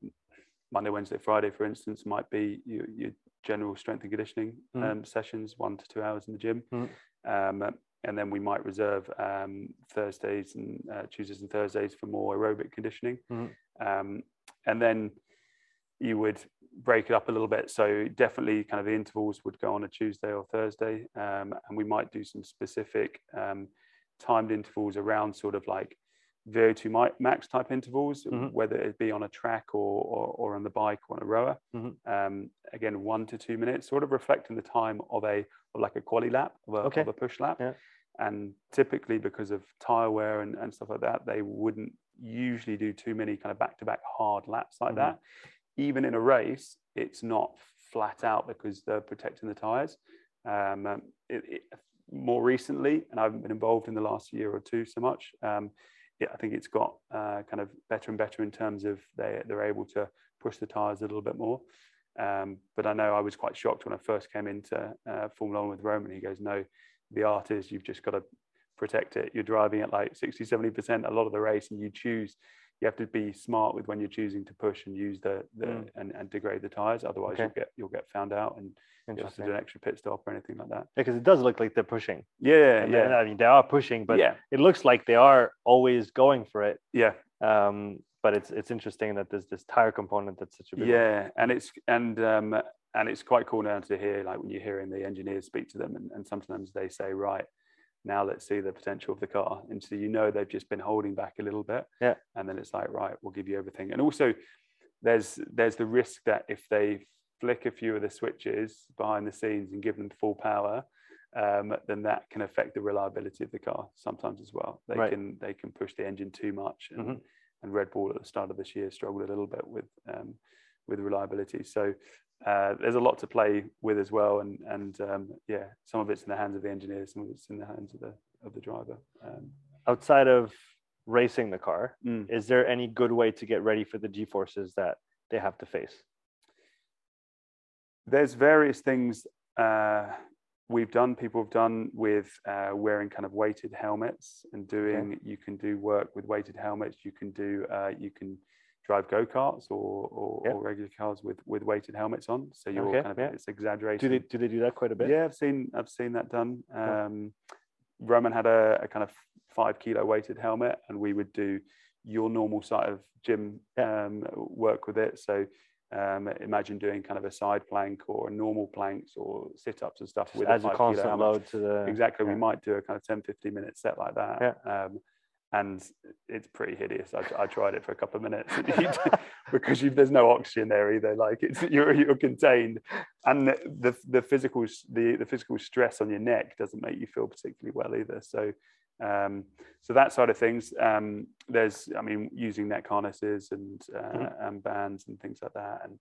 Monday, Wednesday, Friday, for instance, might be your, your general strength and conditioning Mhm. um, sessions, one to two hours in the gym. Mhm. Um, and then we might reserve um, Thursdays and uh, Tuesdays and Thursdays for more aerobic conditioning. Mhm. Um, and then you would break it up a little bit. So definitely kind of the intervals would go on a Tuesday or Thursday. Um, and we might do some specific um, timed intervals around sort of like VO2 max type intervals, Mhm. whether it be on a track or, or, or on the bike or on a rower. Mhm. Um, again, one to two minutes, sort of reflecting the time of a of like a quali lap of a, Okay. of a push lap. Yeah. And typically, because of tire wear and, and stuff like that, they wouldn't usually do too many kind of back to back hard laps like Mhm. that. Even in a race, it's not flat out because they're protecting the tires. Um, it, it, more recently, and I haven't been involved in the last year or two so much. Um, yeah, I think it's got uh, kind of better and better in terms of they they're able to push the tires a little bit more. Um, but I know I was quite shocked when I first came into uh, Formula One with Romain. He goes, "No, the art is you've just got to protect it. You're driving at like 60, 70 percent a lot of the race, and you choose. You have to be smart with when you're choosing to push and use the, the Mm. and, and degrade the tires. Otherwise, Okay. you'll get you'll get found out and you'll have to do an extra pit stop or anything like that. Because it does look like they're pushing. Yeah, And yeah, then, I mean, they are pushing, but yeah, it looks like they are always going for it. yeah. Um, but it's it's interesting that there's this tire component that's such a big one. yeah and it's and um and it's quite cool now to hear like when you're hearing the engineers speak to them and, and sometimes they say right now let's see the potential of the car. And so you know they've just been holding back a little bit. Yeah. And then it's like, right, we'll give you everything. And also there's there's the risk that if they flick a few of the switches behind the scenes and give them full power, um, then that can affect the reliability of the car sometimes as well. They Right. can they can push the engine too much, and, Mhm. and Red Bull at the start of this year struggled a little bit with um, with reliability. So uh, there's a lot to play with as well, and and um, yeah, some of it's in the hands of the engineers, some of it's in the hands of the of the driver. Um, Outside of racing the car, mm. is there any good way to get ready for the G forces that they have to face? there's various things uh, we've done people have done with uh, wearing kind of weighted helmets and doing you can do work with weighted helmets you can do uh, you can drive go-karts or or, Yeah. or regular cars with with weighted helmets on so you're Okay, kind of yeah. it's exaggerated Do they do they do that quite a bit? yeah i've seen i've seen that done um, Romain had a, a kind of five kilo weighted helmet and we would do your normal side of gym um, work with it so um, imagine doing kind of a side plank or normal planks or sit-ups and stuff Just with adds a a constant load to the exactly yeah. we might do a kind of 10 15 minute set like that Yeah. um, and it's pretty hideous. I, I tried it for a couple of minutes [laughs] because you, there's no oxygen there either like it's you're, you're contained. And the, the the physical the, the physical stress on your neck doesn't make you feel particularly well either. So um, so that side of things um, there's i mean using neck harnesses and uh, Mhm. and bands and things like that. And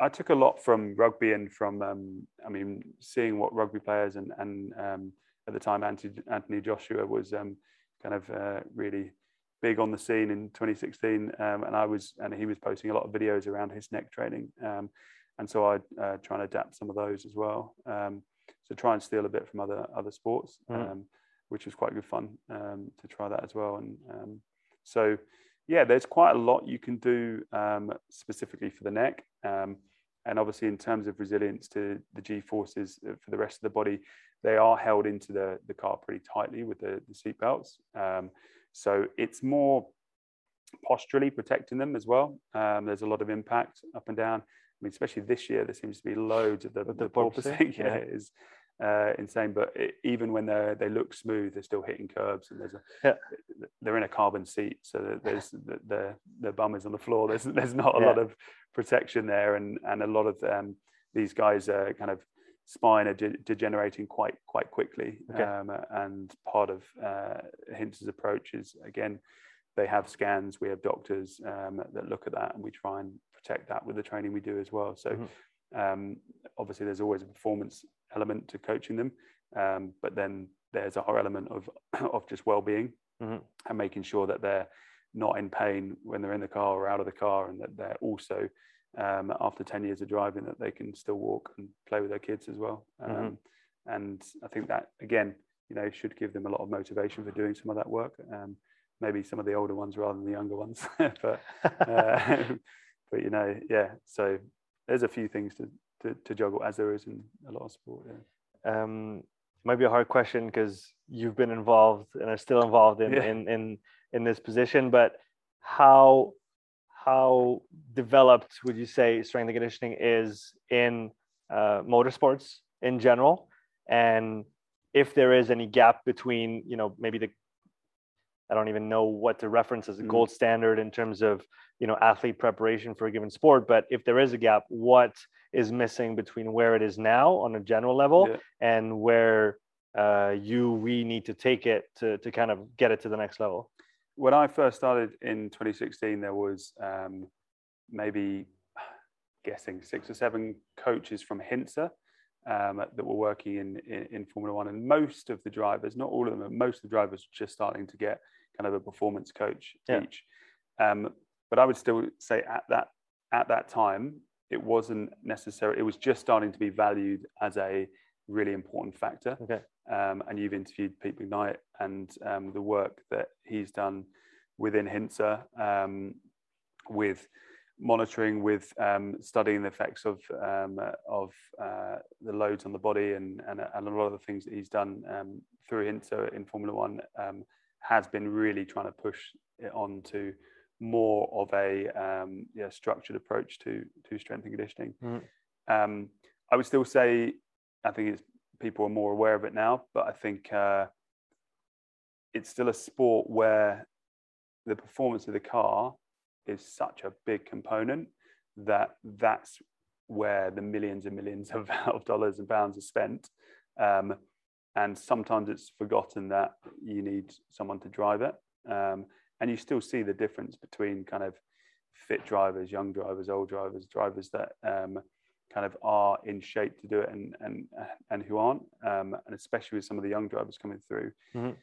I took a lot from rugby and from, um, I mean, seeing what rugby players and, and um, at the time Anthony, Anthony Joshua was um, kind of uh, really big on the scene in 2016, um, and I was, and he was posting a lot of videos around his neck training, um, and so I uh, try and adapt some of those as well. Um, so try and steal a bit from other other sports, Mhm. um, which was quite good fun um, to try that as well. And um, so yeah, there's quite a lot you can do um, specifically for the neck. And obviously, in terms of resilience to the G forces uh, for the rest of the body, they are held into the, the car pretty tightly with the, the seat belts. Um, so it's more posturally protecting them as well. Um, there's a lot of impact up and down. I mean, especially this year, there seems to be loads of the, the, the porpoising. yeah, yeah. it is uh, insane. But it, even when they they look smooth, they're still hitting curbs, and there's a Yeah. they're in a carbon seat, so [laughs] there's the, the the bum is on the floor. There's there's not a Yeah. lot of protection there, and and a lot of um, these guys are kind of spine are de- degenerating quite quite quickly. Okay. Um, and part of uh, Hintsa's approach is again, they have scans. We have doctors um, that look at that, and we try and protect that with the training we do as well. So. Mhm. Um, obviously, there's always a performance element to coaching them, um, but then there's a whole element of [clears throat] of just well-being Mhm. and making sure that they're not in pain when they're in the car or out of the car, and that they're also um, after 10 years of driving that they can still walk and play with their kids as well. Um, Mhm. And I think that again, you know, should give them a lot of motivation for doing some of that work. Um, maybe some of the older ones rather than the younger ones, [laughs] but uh, [laughs] but you know, yeah. So there's a few things to, to, to juggle as there is in a lot of sport. Yeah. um, might be a hard question because you've been involved and are still involved in, Yeah. in in in this position. But how how developed would you say strength and conditioning is in uh, motorsports in general, and if there is any gap between you know maybe the I don't even know what to reference as a Mm. gold standard in terms of you know athlete preparation for a given sport, but if there is a gap, what is missing between where it is now on a general level Yeah. and where uh, you we need to take it to to kind of get it to the next level. when I first started in 2016, there was um, maybe [sighs] guessing six or seven coaches from Hintsa um, that were working in, in, in Formula One, and most of the drivers, not all of them, but most of the drivers just starting to get kind of a performance coach Yeah. each. Um, but I would still say at that at that time, it wasn't necessary. It was just starting to be valued as a really important factor Okay. um, and you've interviewed Pete McKnight and um, the work that he's done within Hintsa um, with monitoring, with um, studying the effects of um, of uh, the loads on the body, and, and and a lot of the things that he's done um, through Hintsa in Formula One um, has been really trying to push it on to more of a um, yeah, structured approach to to strength and conditioning. Mhm. Um, I would still say I think it's people are more aware of it now, but I think uh, it's still a sport where the performance of the car is such a big component that that's where the millions and millions of, [laughs] of dollars and pounds are spent. Um, and sometimes it's forgotten that you need someone to drive it. Um, and you still see the difference between kind of fit drivers, young drivers, old drivers, drivers that um, kind of are in shape to do it and and and who aren't, um, and especially with some of the young drivers coming through. Mm-hmm.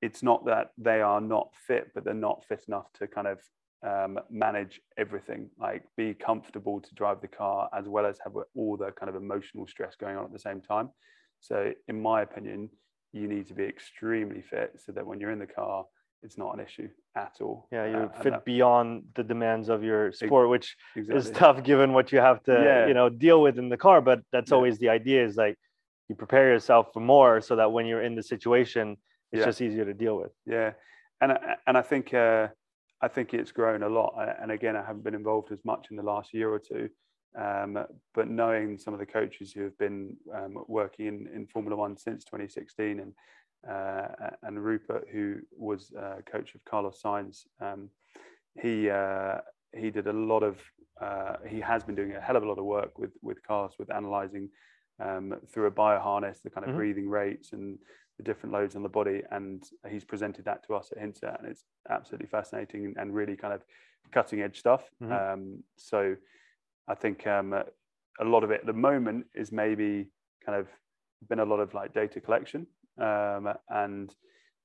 It's not that they are not fit, but they're not fit enough to kind of um, manage everything, like be comfortable to drive the car as well as have all the kind of emotional stress going on at the same time. So, in my opinion, you need to be extremely fit so that when you're in the car, it's not an issue at all. Yeah, you're uh, fit that, beyond the demands of your sport, which exactly. is tough given what you have to, yeah. you know, deal with in the car. But that's yeah. always the idea is like you prepare yourself for more so that when you're in the situation, it's yeah. just easier to deal with. Yeah, and and I think uh, I think it's grown a lot. And again, I haven't been involved as much in the last year or two. Um, but knowing some of the coaches who have been um, working in, in Formula One since 2016 and uh, and Rupert, who was uh, coach of Carlos Sainz, um, he uh, he did a lot of uh, he has been doing a hell of a lot of work with with Carlos with analysing um, through a bio harness the kind of mm-hmm. breathing rates and the different loads on the body, and he's presented that to us at Hintsa, and it's absolutely fascinating and really kind of cutting edge stuff. Mm-hmm. Um, so I think um, a lot of it at the moment is maybe kind of been a lot of like data collection um, and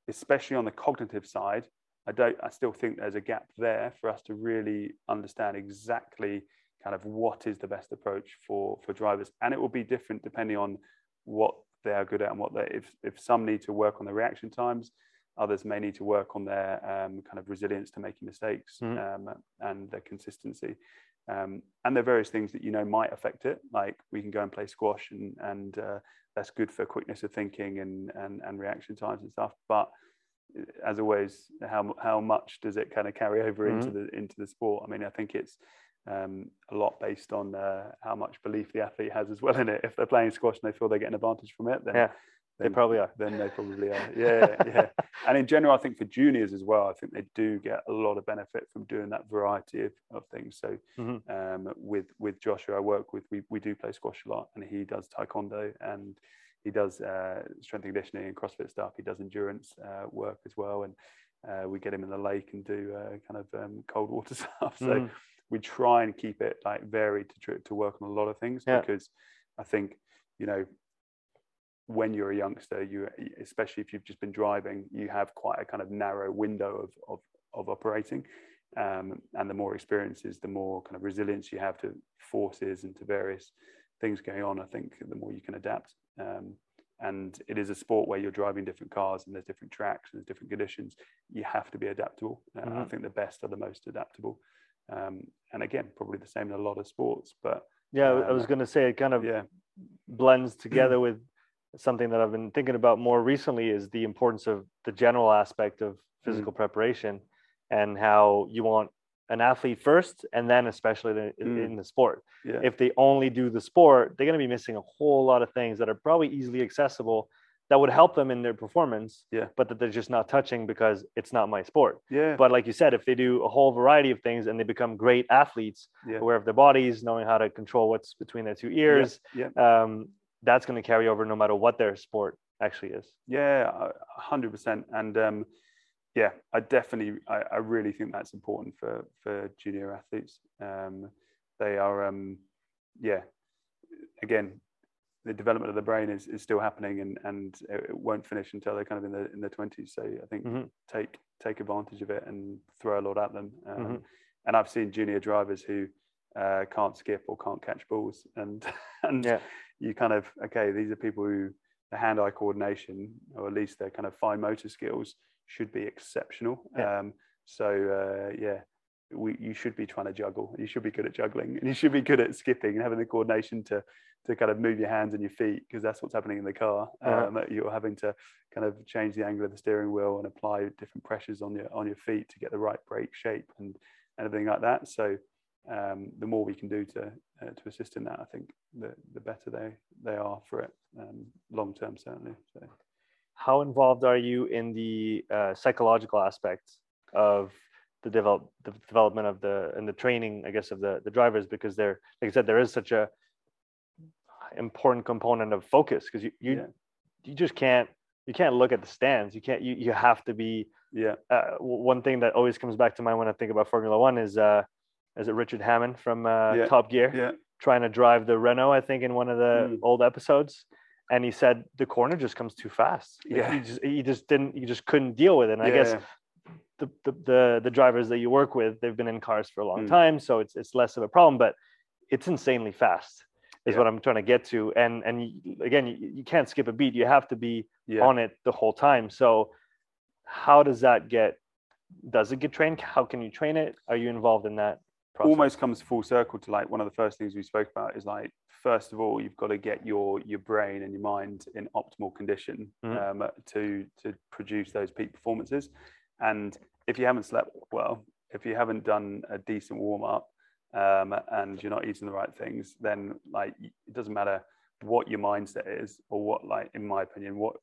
especially on the cognitive side, I don't. I still think there's a gap there for us to really understand exactly kind of what is the best approach for for drivers, and it will be different depending on what they are good at and what they. If if some need to work on the reaction times, others may need to work on their um, kind of resilience to making mistakes mm um, and their consistency. Um, and there are various things that you know might affect it. Like we can go and play squash, and and uh, that's good for quickness of thinking and, and and reaction times and stuff. But uh, as always, how how much does it kind of carry over mm-hmm. into the into the sport? I mean, I think it's um, a lot based on uh, how much belief the athlete has as well in it. If they're playing squash and they feel they get an advantage from it, then yeah. They probably are. Then they probably are. [laughs] Yeah, yeah. and in general, I think for juniors as well, I think they do get a lot of benefit from doing that variety of, of things. So mm-hmm. um, with with Joshua, I work with, we, we do play squash a lot, and he does taekwondo and he does uh, strength and conditioning and CrossFit stuff. He does endurance uh, work as well, and uh, we get him in the lake and do uh, kind of um, cold water [laughs] stuff. So mm. we try and keep it like varied to to work on a lot of things yeah. because I think you know when you're a youngster, you especially if you've just been driving, you have quite a kind of narrow window of of, of operating. Um, and the more experiences, the more kind of resilience you have to forces and to various things going on. I think the more you can adapt. Um, and it is a sport where you're driving different cars and there's different tracks and there's different conditions. You have to be adaptable. Uh, mm-hmm. I think the best are the most adaptable. Um, and again, probably the same in a lot of sports. But yeah, I was um, going to say it kind of yeah. blends together [clears throat] with something that I've been thinking about more recently is the importance of the general aspect of physical mm. preparation and how you want an athlete first and then especially the, mm. in the sport. Yeah. If they only do the sport, they're going to be missing a whole lot of things that are probably easily accessible that would help them in their performance, yeah. but that they're just not touching because it's not my sport. Yeah. But like you said, if they do a whole variety of things and they become great athletes, yeah. aware of their bodies, knowing how to control what's between their two ears, yeah. yeah. Um, that's going to carry over no matter what their sport actually is. Yeah, hundred percent. And um, yeah, I definitely, I, I, really think that's important for for junior athletes. Um, they are, um, yeah, again, the development of the brain is, is still happening and, and it won't finish until they're kind of in the in the twenties. So I think mm-hmm. take take advantage of it and throw a lot at them. Um, mm-hmm. And I've seen junior drivers who uh, can't skip or can't catch balls, and [laughs] and yeah you kind of okay these are people who the hand-eye coordination or at least their kind of fine motor skills should be exceptional. Yeah. Um, so uh, yeah we, you should be trying to juggle. You should be good at juggling and you should be good at skipping and having the coordination to to kind of move your hands and your feet because that's what's happening in the car. Um, you're having to kind of change the angle of the steering wheel and apply different pressures on your on your feet to get the right brake shape and, and everything like that. So um, the more we can do to uh, to assist in that, I think the the better they they are for it um, long term certainly. So. how involved are you in the uh, psychological aspects of the develop the development of the and the training, I guess, of the the drivers because they're like I said, there is such a important component of focus because you you Yeah. you just can't you can't look at the stands. You can't you you have to be Yeah. uh, one thing that always comes back to mind when I think about Formula One is uh, is it Richard Hammond from uh, Yeah. Top Gear Yeah. trying to drive the Renault, I think, in one of the Mm. old episodes, and he said the corner just comes too fast. Like, Yeah. he just he just didn't he just couldn't deal with it. And I guess Yeah. the, the the the drivers that you work with, they've been in cars for a long Mm. time, so it's it's less of a problem. But it's insanely fast, is Yeah. what I'm trying to get to. And and again, you, you can't skip a beat. You have to be yeah. on it the whole time. So how does that get? Does it get trained? How can you train it? Are you involved in that process? almost comes full circle to like one of the first things we spoke about is like first of all you've got to get your your brain and your mind in optimal condition Mhm. um, to to produce those peak performances and if you haven't slept well if you haven't done a decent warm up um, and you're not eating the right things then like it doesn't matter what your mindset is or what like in my opinion what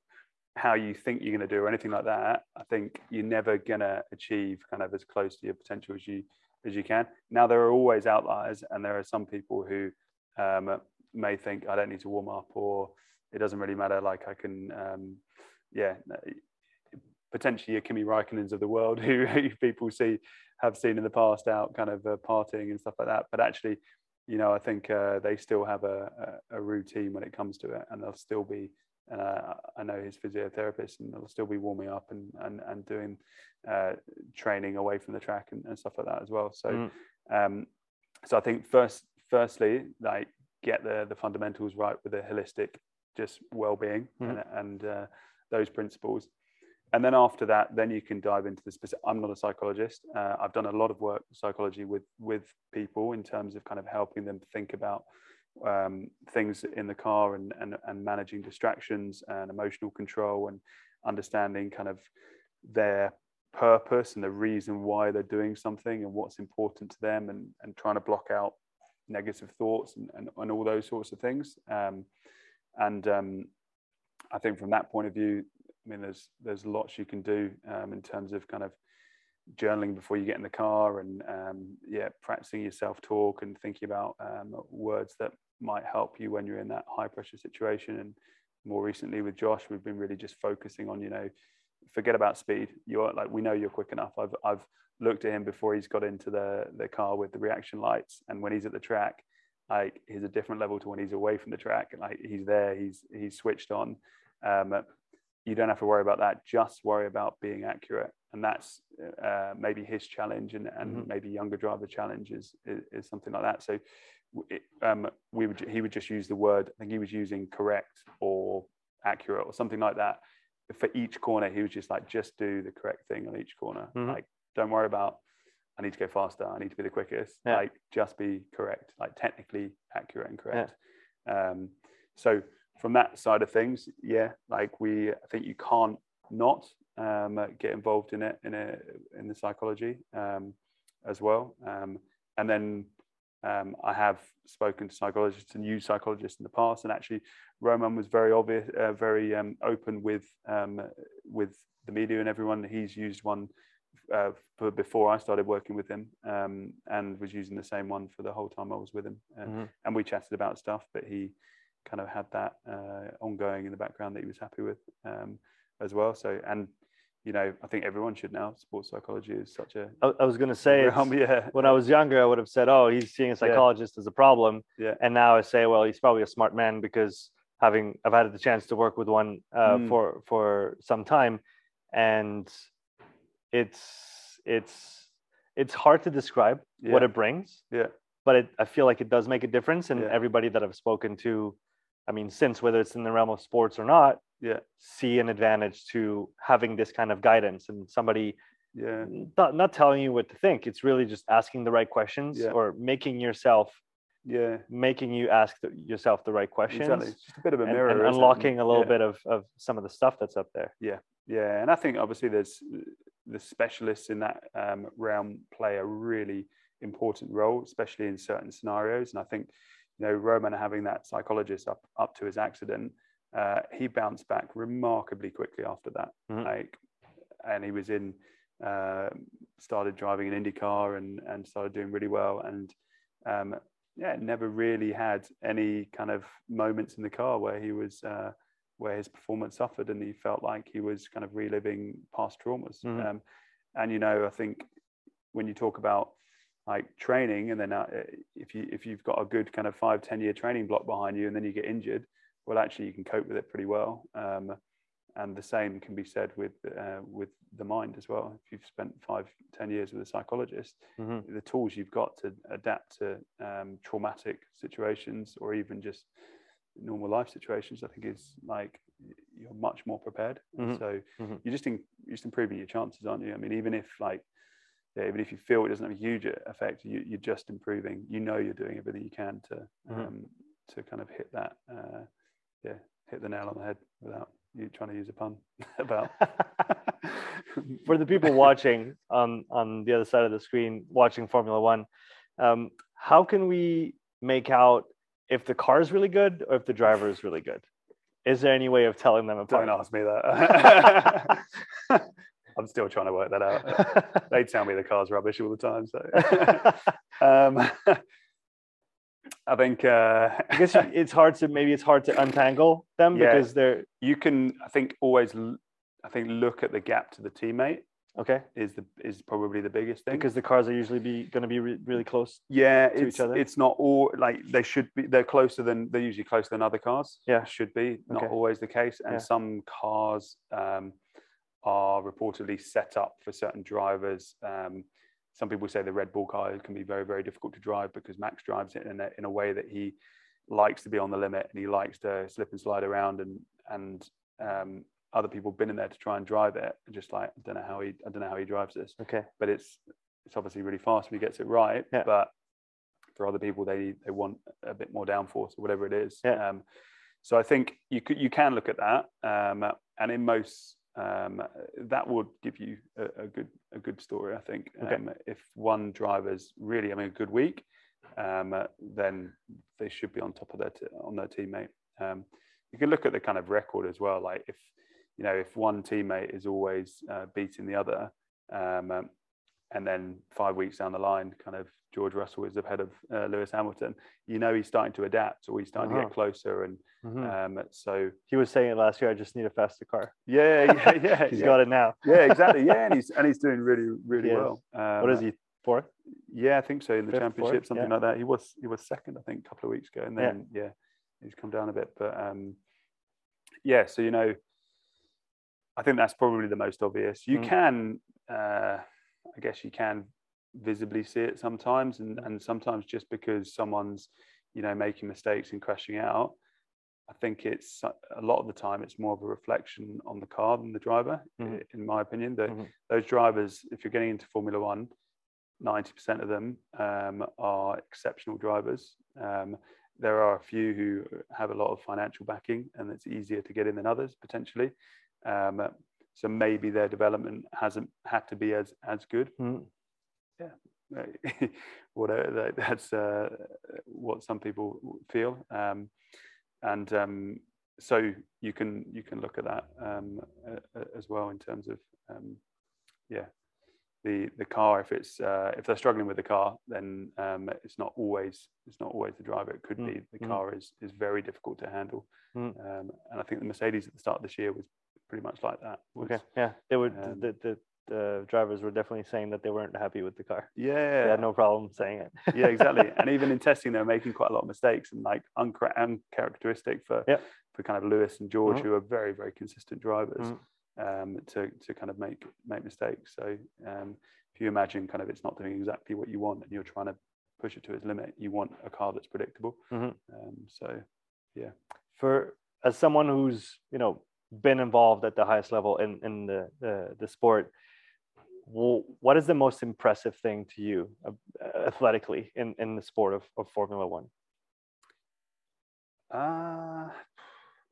how you think you're going to do or anything like that i think you're never going to achieve kind of as close to your potential as you as you can. Now there are always outliers, and there are some people who um, may think I don't need to warm up, or it doesn't really matter. Like I can, um, yeah, potentially your Kimi Raikkonens of the world, [laughs] who, who people see have seen in the past out kind of uh, partying and stuff like that. But actually, you know, I think uh, they still have a, a, a routine when it comes to it, and they'll still be. Uh, I know his physiotherapist, and he'll still be warming up and and, and doing uh, training away from the track and, and stuff like that as well. So, Mm. um, so I think first, firstly, like get the the fundamentals right with a holistic, just well-being Mhm. and, and uh, those principles, and then after that, then you can dive into the specific. I'm not a psychologist. Uh, I've done a lot of work psychology with with people in terms of kind of helping them think about um, things in the car and, and and managing distractions and emotional control and understanding kind of their purpose and the reason why they're doing something and what's important to them and, and trying to block out negative thoughts and, and, and all those sorts of things. Um, and um, I think from that point of view I mean there's there's lots you can do um, in terms of kind of journaling before you get in the car and um, yeah practicing your self-talk and thinking about um, words that might help you when you're in that high pressure situation. And more recently with Josh we've been really just focusing on you know forget about speed. You're like we know you're quick enough. I've I've looked at him before he's got into the the car with the reaction lights. And when he's at the track like he's a different level to when he's away from the track. Like he's there he's he's switched on. Um, you don't have to worry about that. Just worry about being accurate. And that's uh, maybe his challenge and, and Mhm. maybe younger driver challenge is, is, is something like that. So it, um, we would he would just use the word i think he was using correct or accurate or something like that. For each corner he was just like just do the correct thing on each corner. Mhm. like don't worry about i need to go faster i need to be the quickest. Yeah. like just be correct like technically accurate and correct. Um, so from that side of things yeah like we i think you can't not um, get involved in it in a in the psychology um, as well. Um, and then um, I have spoken to psychologists and used psychologists in the past, and actually, Romain was very obvious, uh, very um, open with um, with the media and everyone. He's used one uh, for before I started working with him, um, and was using the same one for the whole time I was with him. Uh, Mhm. And we chatted about stuff, but he kind of had that uh, ongoing in the background that he was happy with um, as well. So, and you know, I think everyone should now. Sports psychology is such a I, I was going to say, [laughs] yeah, when I was younger, I would have said, "Oh, he's seeing a psychologist as a problem," yeah, and now I say, "Well, he's probably a smart man because having I've had the chance to work with one uh, Mm. for for some time, and it's it's it's hard to describe what it brings, yeah, but it, I feel like it does make a difference. And Yeah. everybody that I've spoken to, I mean, since whether it's in the realm of sports or not, yeah, see an advantage to having this kind of guidance and somebody yeah, not, not telling you what to think it's really just asking the right questions Yeah. or making yourself yeah. making you ask the, yourself the right questions Exactly. It's just a bit of a mirror, and it? unlocking a little Yeah. bit of, of some of the stuff that's up there yeah Yeah, and I think obviously there's the specialists in that um, realm play a really important role, especially in certain scenarios. And I think you know Romain having that psychologist up up to his accident uh, he bounced back remarkably quickly after that. Mhm. Like, and he was in, uh, started driving an IndyCar and and started doing really well. And um, yeah, never really had any kind of moments in the car where he was uh, where his performance suffered and he felt like he was kind of reliving past traumas. Mhm. Um, and you know, I think when you talk about like training and then uh, if you if you've got a good kind of five ten year training block behind you and then you get injured well actually you can cope with it pretty well um, and the same can be said with uh, with the mind as well if you've spent five ten years with a psychologist Mhm. the tools you've got to adapt to um, traumatic situations or even just normal life situations i think is like you're much more prepared Mhm. so Mhm. you're just in, you're just improving your chances aren't you i mean even if like yeah, even if you feel it doesn't have a huge effect you, you're just improving you know you're doing everything you can to Mhm. um, to kind of hit that uh, yeah hit the nail on the head without you trying to use a pun [laughs] about [laughs] For the people watching on on the other side of the screen, watching Formula One, um, how can we make out if the car is really good or if the driver is really good? Is there any way of telling them apart? don't ask me that [laughs] i'm still trying to work that out [laughs] they tell me the car's rubbish all the time so [laughs] um, [laughs] i think uh, I guess it's hard to maybe it's hard to untangle them Yeah. because they're you can i think always I think look at the gap to the teammate okay is the is probably the biggest thing because the cars are usually be going to be re- really close. yeah to each it's other? it's not all like they should be they're closer than they're usually closer than other cars Yeah. should be not Okay. always the case and Yeah. some cars um, are reportedly set up for certain drivers um, some people say the red bull car can be very very difficult to drive because max drives it in a, in a way that he likes to be on the limit and he likes to slip and slide around and and um, other people have been in there to try and drive it and just like i don't know how he i don't know how he drives this Okay. but it's it's obviously really fast when he gets it right. Yeah. But for other people, they they want a bit more downforce or whatever it is. Yeah. Um, so I think you could you can look at that, um, and in most um, that would give you a, a good a good story. I think Okay. um, if one driver's really having a good week, um, uh, then they should be on top of their t- on their teammate. Um, you can look at the kind of record as well. Like if you know if one teammate is always uh, beating the other, um, um, and then five weeks down the line, kind of George Russell is ahead of uh, Lewis Hamilton. You know he's starting to adapt, or he's starting to Uh-huh. get closer, and Mhm. um, so He was saying it last year. I just need a faster car. yeah, yeah, [laughs] yeah, He's yeah. got it now. yeah, exactly, yeah, and [laughs] he's and he's doing really, really well. Um, What is he? Fourth? Yeah, I think so in the Fifth, championship, fourth, something yeah. like that. He was he was second, I think, a couple of weeks ago, and Yeah. then yeah, he's come down a bit. But um, yeah, so you know, I think that's probably the most obvious. You Mm. can, uh, I guess, you can visibly see it sometimes, and Mm. and sometimes just because someone's, you know, making mistakes and crashing out. I think it's uh, a lot of the time it's more of a reflection on the car than the driver, Mhm. in my opinion. The, Mhm. Those drivers, if you're getting into Formula One, 90% of them um, are exceptional drivers. Um, there are a few who have a lot of financial backing and it's easier to get in than others potentially. Um, so maybe their development hasn't had to be as, as good. Mhm. [laughs] Whatever, that's uh, what some people feel. Um, and um, so you can you can look at that um, a- as well in terms of um, yeah the the car if it's uh, if they're struggling with the car then um, it's not always it's not always the driver it could Mm, be the mm. car is is very difficult to handle Mm. um, and I think the Mercedes at the start of this year was pretty much like that Okay. Yeah. They were um, the, the the drivers were definitely saying that they weren't happy with the car. [laughs] yeah They had no problem saying it. yeah exactly [laughs] and even in testing they were making quite a lot of mistakes and like unchar- uncharacteristic for Yep. for kind of Lewis and George Mhm. who are very very consistent drivers Mhm. um, to to kind of make make mistakes so um, if you imagine kind of it's not doing exactly what you want and you're trying to push it to its limit you want a car that's predictable Mhm. um, so yeah. for as someone who's you know been involved at the highest level in in the the, the sport what is the most impressive thing to you uh, athletically in in the sport of, of formula one uh,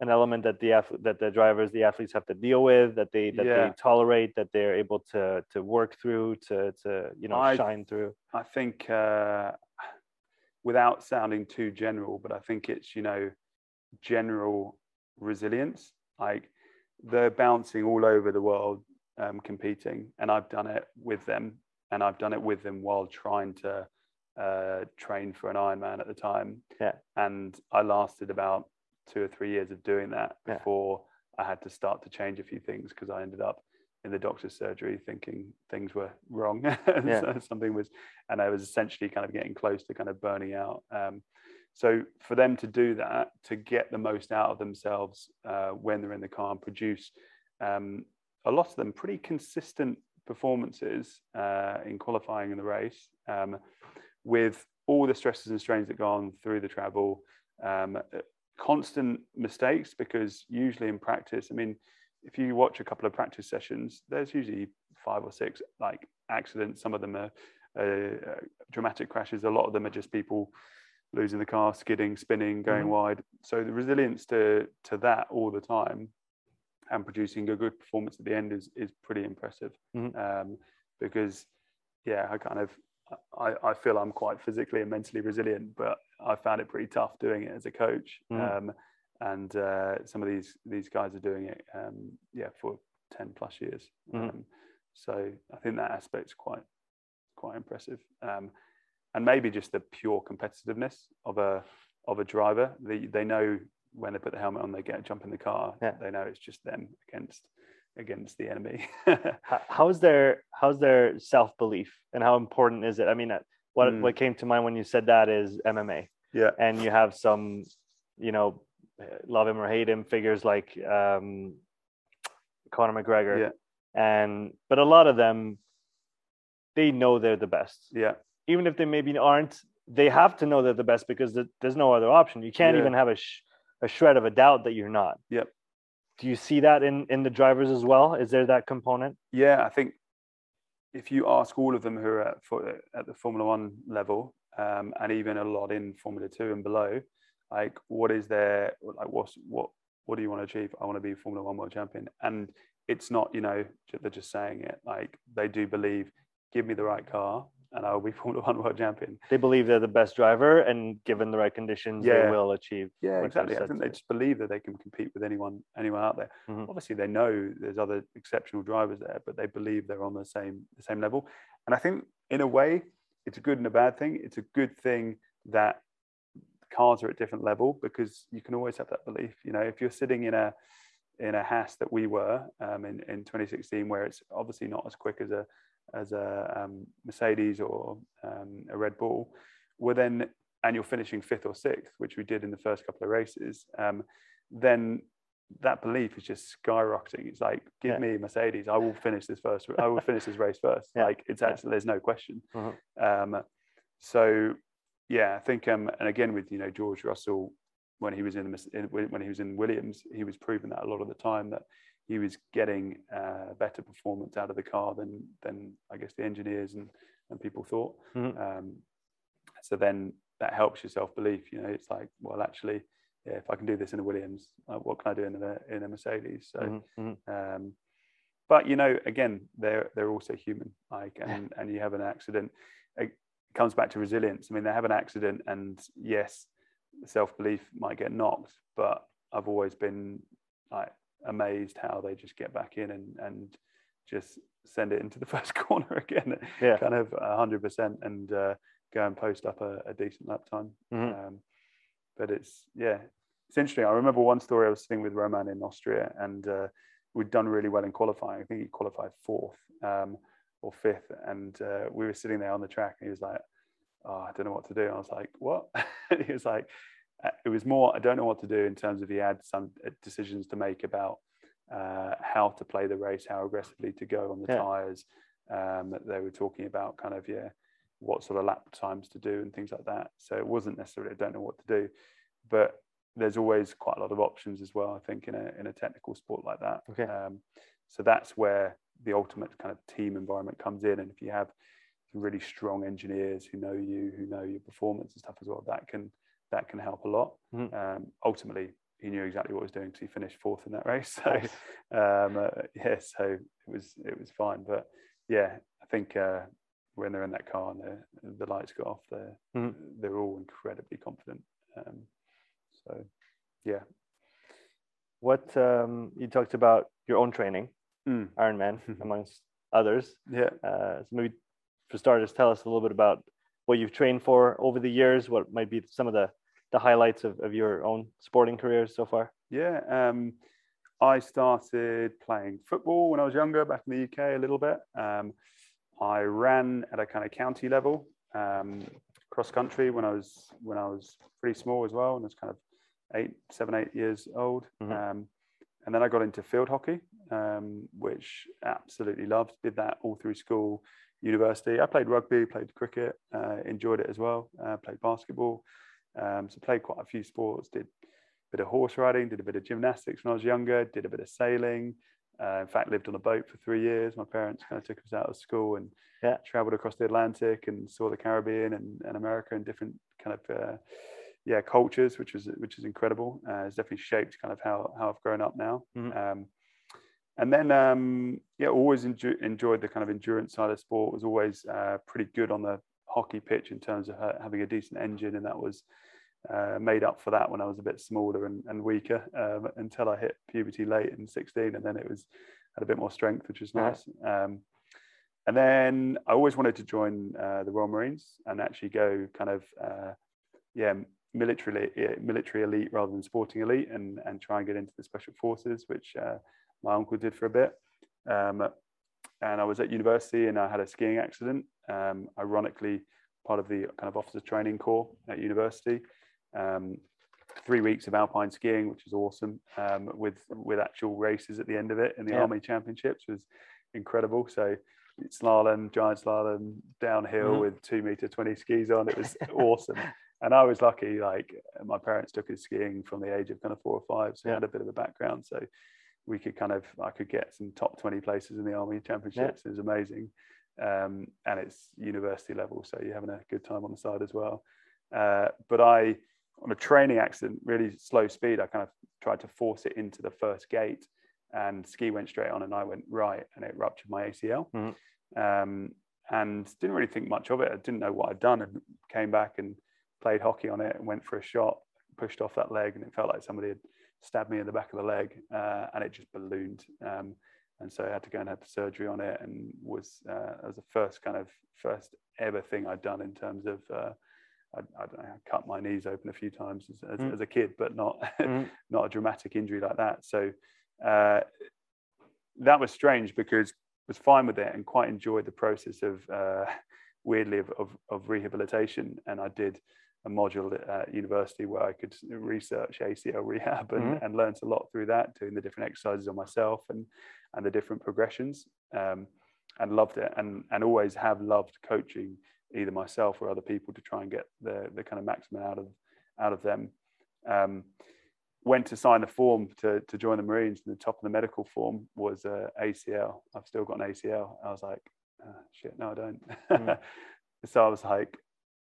an element that the that the drivers the athletes have to deal with that they that Yeah. they tolerate that they're able to to work through to to you know I- shine through I think uh, without sounding too general, but I think it's you know general resilience. Like they're bouncing all over the world um, competing, and I've done it with them, and I've done it with them while trying to uh, train for an Ironman at the time. Yeah. And I lasted about two or three years of doing that Yeah. before I had to start to change a few things because I ended up in the doctor's surgery thinking things were wrong. and [laughs] Yeah. so something was, and I was essentially kind of getting close to kind of burning out. Um, so for them to do that, to get the most out of themselves uh, when they're in the car and produce um, a lot of them pretty consistent performances uh, in qualifying in the race, um, with all the stresses and strains that go on through the travel, um, uh, constant mistakes because usually in practice, I mean, if you watch a couple of practice sessions, there's usually five or six like accidents. Some of them are uh, uh, dramatic crashes. A lot of them are just people losing the car, skidding, spinning, going Mhm. wide. So the resilience to to that all the time and producing a good performance at the end is is pretty impressive. Mhm. Um, because yeah, I kind of I, I feel I'm quite physically and mentally resilient, but I found it pretty tough doing it as a coach. Mhm. Um, and uh, some of these these guys are doing it, um, yeah, for ten plus years. Mhm. Um, so I think that aspect's quite quite impressive. Um, and maybe just the pure competitiveness of a of a driver. They they know when they put the helmet on, they get jump in the car. Yeah. They know it's just them against against the enemy. [laughs] How- how's their how's their self belief and how important is it? I mean, uh, what Mm. what came to mind when you said that is MMA, yeah, and you have some, you know, love him or hate him figures like um, Conor McGregor, yeah, and but a lot of them, they know they're the best, yeah, even if they maybe aren't. They have to know they're the best because there's no other option. You can't Yeah. even have a sh- a shred of a doubt that you're not. Yep. Do you see that in in the drivers as well? Is there that component? yeah. I think if you ask all of them who are at, for, at the Formula One level, um, and even a lot in Formula Two and below, like what is their like what's what what do you want to achieve? I want to be Formula One world champion, and it's not you know they're just saying it. Like they do believe, give me the right car, and I will be [laughs] Formula One world champion. they believe they're the best driver and given the right conditions they will achieve Yeah, exactly. I think they just believe that they can compete with anyone anyone out there. Mhm. Obviously, they know there's other exceptional drivers there, but they believe they're on the same the same level. And I think in a way, it's a good and a bad thing. It's a good thing that cars are at different level because you can always have that belief. You know, if you're sitting in a in a Haas that we were um, in in 2016, where it's obviously not as quick as a as a um, Mercedes or um, a Red Bull, well then, and you're finishing fifth or sixth, which we did in the first couple of races, um, then that belief is just skyrocketing. It's like, give Yeah. me Mercedes, I will finish this first. I will finish this race first. Yeah. Like it's actually there's no question. Mhm. Um, so yeah, I think um, and again with you know George Russell when he was in, the, in when he was in Williams, he was proving that a lot of the time that he was getting uh, better performance out of the car than than I guess the engineers and and people thought. Mhm. Um, so then that helps your self belief. You know, it's like well actually. Yeah, if I can do this in a Williams, what can I do in a in a Mercedes? So, Mhm, mhm. um, but you know, again, they're they're also human. Like, and and you have an accident. It comes back to resilience. I mean, they have an accident, and yes, self belief might get knocked. But I've always been like amazed how they just get back in and and just send it into the [laughs] first corner again, Yeah. kind of hundred percent, and uh, go and post up a, a decent lap time. Mhm. Um, but it's yeah, it's interesting. I remember one story I was sitting with Romain in Austria, and uh, we'd done really well in qualifying. I think he qualified fourth um, or fifth, and uh, we were sitting there on the track, and he was like, "Oh, I don't know what to do." And I was like, "What?" [laughs] he was like, "It was more. I don't know what to do in terms of he had some uh, decisions to make about uh, how to play the race, how aggressively to go on the Yeah. tires. Um, they were talking about kind of yeah." what sort of lap times to do and things like that. So it wasn't necessarily I don't know what to do, but there's always quite a lot of options as well. I think in a in a technical sport like that. Okay. Um, so that's where the ultimate kind of team environment comes in, and if you have really strong engineers who know you, who know your performance and stuff as well, that can that can help a lot. Mhm. Um, ultimately, he knew exactly what he was doing because he finished fourth in that [laughs] race. So Nice. um, uh, yeah, so it was it was fine. But yeah, I think uh, when they're in that car and the the lights go off, they're Mhm. they're all incredibly confident. Um, so yeah, what um, you talked about your own training, Mm. Ironman, [laughs] amongst others. Yeah. Uh, so maybe for starters, tell us a little bit about what you've trained for over the years. What might be some of the the highlights of, of your own sporting career so far? Yeah. Um, I started playing football when I was younger, back in the UK a little bit. Um, I ran at a kind of county level, um, cross country when I was when I was pretty small as well, and I was kind of eight, seven, eight years old. Mhm. Um, and then I got into field hockey, um, which absolutely loved. Did that all through school, university. I played rugby, played cricket, uh, enjoyed it as well. Uh, played basketball, um, so played quite a few sports. Did a bit of horse riding, did a bit of gymnastics when I was younger. Did a bit of sailing. Uh, in fact, lived on a boat for three years. My parents kind of took us out of school and Yeah. traveled across the Atlantic and saw the Caribbean and, and America and different kind of uh, yeah cultures, which was which is incredible. Uh, it's definitely shaped kind of how how I've grown up now. Mhm. Um, and then um, yeah, always enjo- enjoyed the kind of endurance side of sport. Was always uh, pretty good on the hockey pitch in terms of having a decent engine, and that was uh, made up for that when I was a bit smaller and, and weaker um, until I hit puberty late in 16, and then it was had a bit more strength, which was nice. Um, and then I always wanted to join uh, the Royal Marines and actually go kind of uh, yeah military military elite rather than sporting elite, and and try and get into the special forces, which uh, my uncle did for a bit. Um, and I was at university and I had a skiing accident. Um, ironically, part of the kind of officer training corps at university. Um, three weeks of alpine skiing, which was awesome, um, with with actual races at the end of it in the Yeah. army championships was incredible. So slalom, giant slalom, downhill Mhm. with two meter twenty skis on. It was awesome. [laughs] And I was lucky, like my parents took us skiing from the age of kind of four or five, so I had a bit of a background. So we could kind of, I could get some top 20 places in the army championships. It was amazing. Um, and it's university level, so you're having a good time on the side as well. Uh, but I, on a training accident, really slow speed, I kind of tried to force it into the first gate and ski went straight on and I went right and it ruptured my ACL. Mhm. Um, and didn't really think much of it. I didn't know what I'd done and came back and played hockey on it and went for a shot, pushed off that leg and it felt like somebody had stabbed me in the back of the leg uh, and it just ballooned. Um, and so I had to go and have surgery on it and was uh, was the first kind of first ever thing I'd done in terms of uh, I, I don't know, I cut my knees open a few times as, as, Mm. as a kid, but not [laughs] Mhm. not a dramatic injury like that. So uh, that was strange because I was fine with it and quite enjoyed the process of uh, [laughs] weirdly of, of, of rehabilitation. And I did a module at university where I could research ACL rehab and, Mhm. and learned a lot through that, doing the different exercises on myself and and the different progressions, um, and loved it. And and always have loved coaching either myself or other people to try and get the the kind of maximum out of out of them. Um, went to sign the form to, to join the Marines, and the top of the medical form was uh, ACL. I've still got an ACL. I was like, oh, shit, no, I don't. Mm. [laughs] so I was like,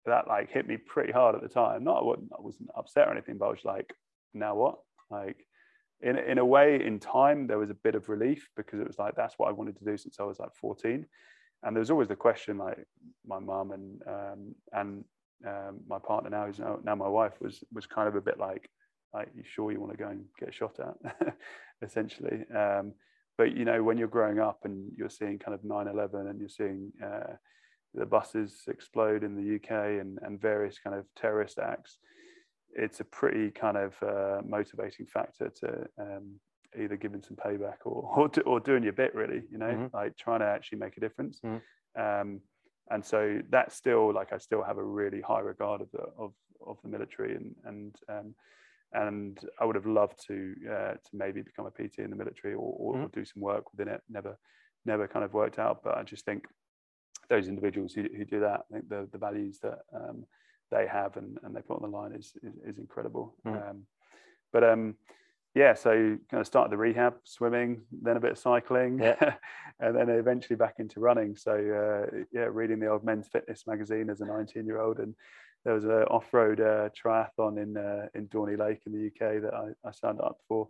that like hit me pretty hard at the time. Not I wasn't, I wasn't upset or anything, but I was like, now what? Like, in in a way, in time, there was a bit of relief because it was like that's what I wanted to do since I was like 14. And there was always the question, like my mum and um, and um, my partner now, who's now, now my wife, was was kind of a bit like, like you sure you want to go and get shot at, [laughs] essentially. Um, but you know, when you're growing up and you're seeing kind of 9/11 and you're seeing uh, the buses explode in the UK and, and various kind of terrorist acts, it's a pretty kind of uh, motivating factor to um, either giving some payback or [laughs] or, do, or doing your bit really, you know, Mhm. like trying to actually make a difference. Mhm. Um, and so that's still like I still have a really high regard of the of of the military and and um, and I would have loved to uh, to maybe become a PT in the military or, or, or do some work within it. Never never kind of worked out, but I just think those individuals who, who do that, I think the the values that um, they have and, and they put on the line is is, is incredible. Mm. Um, but um, yeah, so kind of started the rehab, swimming, then a bit of cycling, Yeah. [laughs] and then eventually back into running. So uh, yeah, reading the old Men's Fitness magazine as a 19 year old, and there was an off-road uh, triathlon in uh, in Dorney Lake in the UK that I, I signed up for.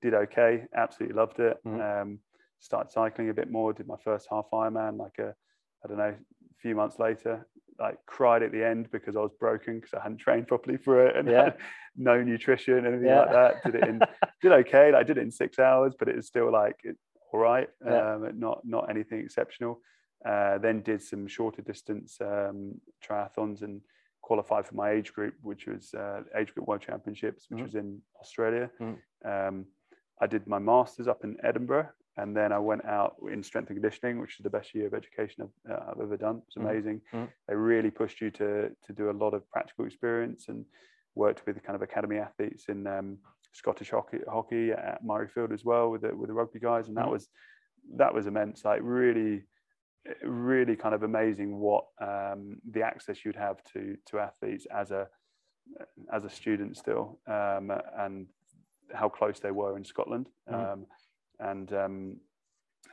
Did okay, absolutely loved it. Mhm. Um, started cycling a bit more. Did my first half Ironman like a I don't know, a few months later. like cried at the end because I was broken because I hadn't trained properly for it and Yeah. had [laughs] no nutrition, anything Yeah. like that. Did it in [laughs] did okay. Like, I did it in six hours, but it was still like it, all right. Yeah. Um, not not anything exceptional. Uh, then did some shorter distance um, triathlons and qualified for my age group, which was uh, age group world championships, which Mhm. was in Australia. Mhm. Um, I did my masters up in Edinburgh, and then I went out in strength and conditioning, which is the best year of education I've, uh, I've ever done. It's Mhm. amazing. Mhm. They really pushed you to to do a lot of practical experience and worked with kind of academy athletes in um, Scottish hockey, hockey at Murrayfield as well with the with the rugby guys, and that Mhm. was that was immense. Like really, really kind of amazing what um, the access you'd have to to athletes as a as a student still, um, and how close they were in Scotland. Mhm. And um,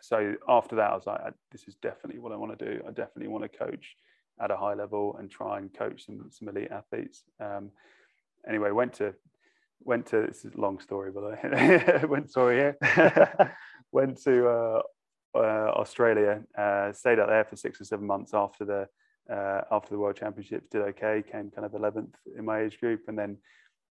so after that, I was like, this is definitely what I want to do. I definitely want to coach at a high level and try and coach some some elite athletes. Um, anyway, went to went to this is a long story, but [laughs] went Sorry here. [laughs] went to uh, uh, Australia, uh, stayed out there for six or seven months after the uh, after the World Championships. Did okay, came kind of eleventh in my age group, and then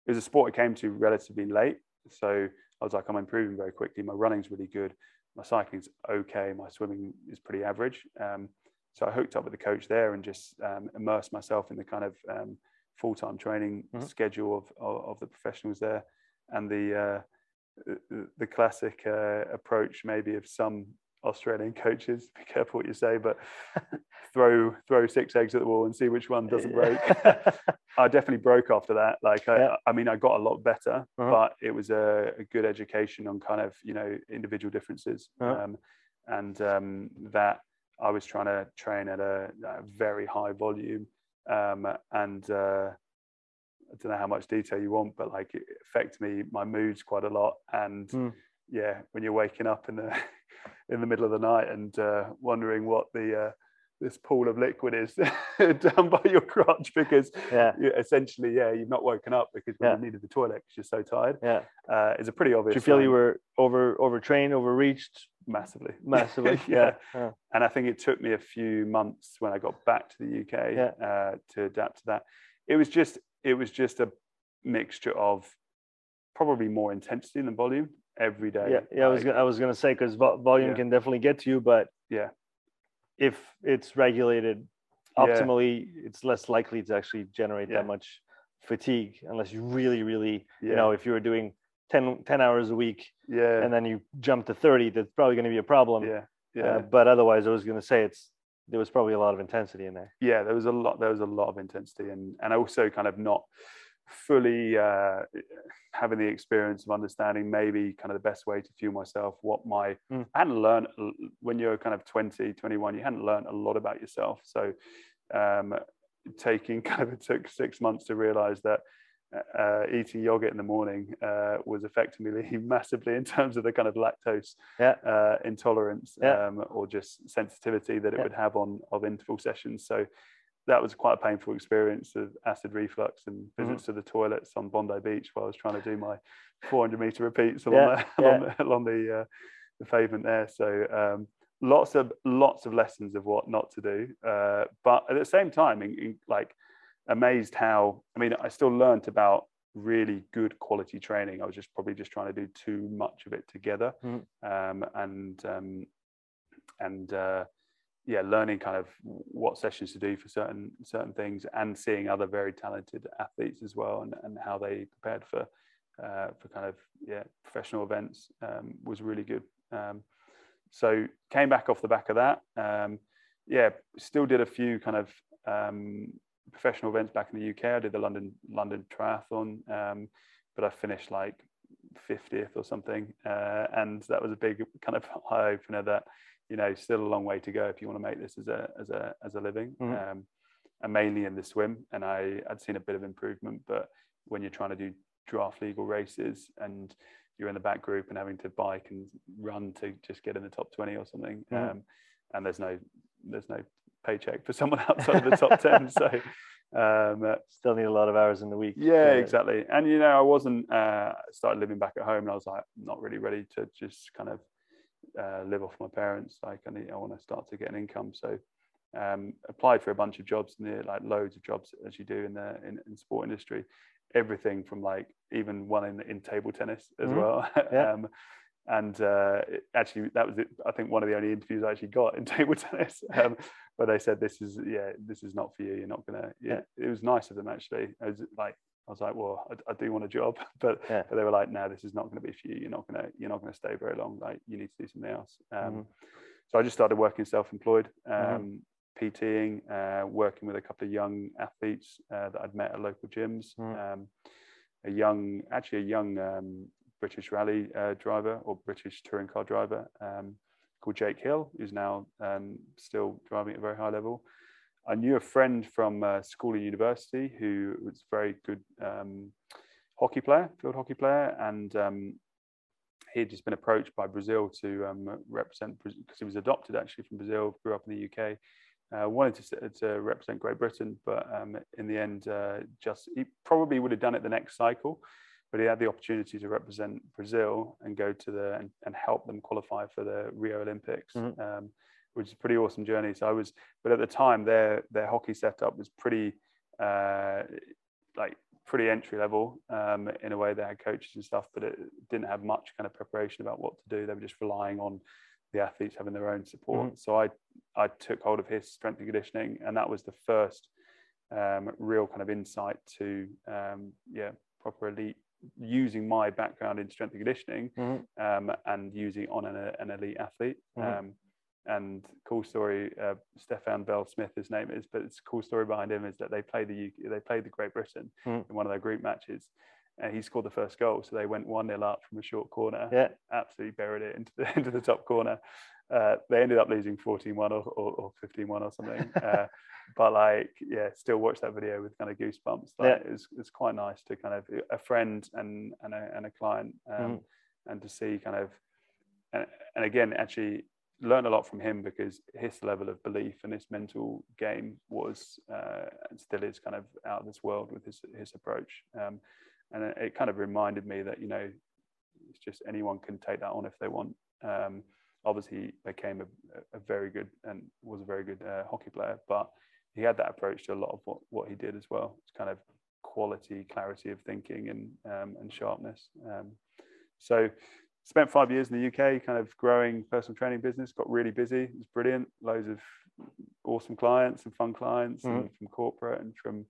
it was a sport I came to relatively late. So I was like, I'm improving very quickly. My running's really good. My cycling's okay. My swimming is pretty average. Um, so I hooked up with the coach there and just um, immersed myself in the kind of um, full-time training Mhm. schedule of, of of the professionals there, and the uh, the- the classic uh, approach maybe of some Australian coaches. Be careful what you say, but [laughs] throw throw six eggs at the wall and see which one doesn't break. [laughs] I definitely broke after that. Like, I, Yeah. I mean, I got a lot better, Uh-huh. but it was a, a good education on kind of you know individual differences, Uh-huh. um, and um, that I was trying to train at a, a very high volume, um, and uh, I don't know how much detail you want, but like it affected me my moods quite a lot, and Hmm. Yeah, when you're waking up in the [laughs] in the middle of the night and uh, wondering what the uh, this pool of liquid is [laughs] down by your crotch because yeah, you, essentially, yeah, you've not woken up because Yeah. you needed the toilet because you're so tired. yeah. Uh, it's a pretty obvious. Did you feel you sign, were over overtrained, overreached massively, [laughs] massively? yeah. yeah. And I think it took me a few months when I got back to the UK uh, to adapt to that. It was just, it was just a mixture of probably more intensity than volume every day. Yeah, yeah. I was gonna, I was gonna say because vo- volume Yeah. can definitely get to you, but Yeah. if it's regulated Yeah. optimally, it's less likely to actually generate Yeah. that much fatigue unless you really, really, yeah, you know, if you were doing 10, 10 hours a week yeah, and then you jump to 30, that's probably going to be a problem. yeah, Uh, yeah. but otherwise, I was going to say it's there was probably a lot of intensity in there. yeah there was a lot there was a lot of intensity and and also kind of not fully uh, having the experience of understanding maybe kind of the best way to fuel myself what my Mm. i hadn't learned when you're kind of 20 21 you hadn't learned a lot about yourself so um, taking [laughs] kind of it took six months to realize that uh, eating yogurt in the morning uh, was affecting me [laughs] massively in terms of the kind of lactose Yeah. uh, intolerance Yeah. um, or just sensitivity that it Yeah. would have on of interval sessions. So that was quite a painful experience of acid reflux and Mm-hmm. visits to the toilets on Bondi Beach while I was trying to do my 400 meter repeats Yeah, along, the, [laughs] along, the, along the, uh, the pavement there. So um, lots of lots of lessons of what not to do, uh, but at the same time, in, in, like amazed how I mean I still learnt about really good quality training. I was just probably just trying to do too much of it together, Mhm. um, and um, and uh, yeah, learning kind of what sessions to do for certain certain things, and seeing other very talented athletes as well, and, and how they prepared for uh, for kind of yeah professional events um, was really good. Um, so came back off the back of that. Um, yeah, still did a few kind of um, professional events back in the UK. I did the London London Triathlon, um, but I finished like 50th or something, uh, and that was a big kind of [laughs] eye opener. That you know, still a long way to go if you want to make this as a as a as a living, Mhm. um, and mainly in the swim. And I I'd seen a bit of improvement, but when you're trying to do draft legal races and you're in the back group and having to bike and run to just get in the top 20 or something Mhm. um, and there's no there's no paycheck for [laughs] someone outside of the top 10 so um, uh, Still need a lot of hours in the week. yeah exactly and you know i wasn't uh, started living back at home and i was like not really ready to just kind of uh, live off my parents like i need i want to start to get an income so um, applied for a bunch of jobs, near like loads of jobs as you do in the in, in sport industry. Everything from like even one in, in table tennis as Mhm. well. [laughs] Yeah. um, and uh, actually, that was it. I think one of the only interviews I actually got in [laughs] table tennis, um, where they said, "This is yeah, this is not for you. You're not gonna." Yeah, it was nice of them actually. I was like, I was like, "Well, I, I do want a job," [laughs] but Yeah. but they were like, "No, this is not going to be for you. You're not gonna you're not gonna stay very long. Like, you need to do something else." Um, Mhm. So I just started working self-employed, um, Mhm. PTing, uh, working with a couple of young athletes uh, that I'd met at local gyms. Mhm. Um, a young, actually a young um, British rally uh, driver or British touring car driver um, called Jake Hill, who's now um, still driving at a very high level. I knew a friend from uh, school and university who was a very good um, hockey player, field hockey player, and um, he had just been approached by Brazil to um, represent because he was adopted actually from Brazil, grew up in the UK. Uh, wanted to, to represent Great Britain, but um, in the end, uh, just he probably would have done it the next cycle, but he had the opportunity to represent Brazil and go to the and, and help them qualify for the Rio Olympics, Mhm. Which is a pretty awesome journey. So I was, but at the time, their their hockey setup was pretty uh, like pretty entry level um, in a way. They had coaches and stuff, but it didn't have much kind of preparation about what to do. They were just relying on the athletes having their own support. So I I took hold of his strength and conditioning, and that was the first um, real kind of insight to um, yeah proper elite using my background in strength and conditioning Mhm. um, and using it on an, an elite athlete. Mhm. Um, and cool story, uh, Stefan Bell Smith, his name is, but it's a cool story behind him is that they played the UK, they played the Great Britain Mhm. in one of their group matches, and he scored the first goal. So they went one 0 up from a short corner, Yeah. absolutely buried it into the [laughs] into the top corner. Uh, they ended up losing 14-1 or, or, or 15-1 or something. [laughs] Uh, but like, yeah, still watch that video with kind of goosebumps. Like, it's, it's quite nice to kind of a friend and and a, and a client, um, and to see kind of, and, and again, actually learned a lot from him because his level of belief and his mental game was uh, and still is kind of out of this world with his his approach. Um, and it, kind of reminded me that you know, it's just anyone can take that on if they want. Um, obviously, he became a, a very good and was a very good uh, hockey player, but he had that approach to a lot of what, what he did as well. It's kind of quality, clarity of thinking, and um, and sharpness. Um, so, spent five years in the UK, kind of growing personal training business. Got really busy. It was brilliant. Loads of awesome clients and fun clients, and from corporate and from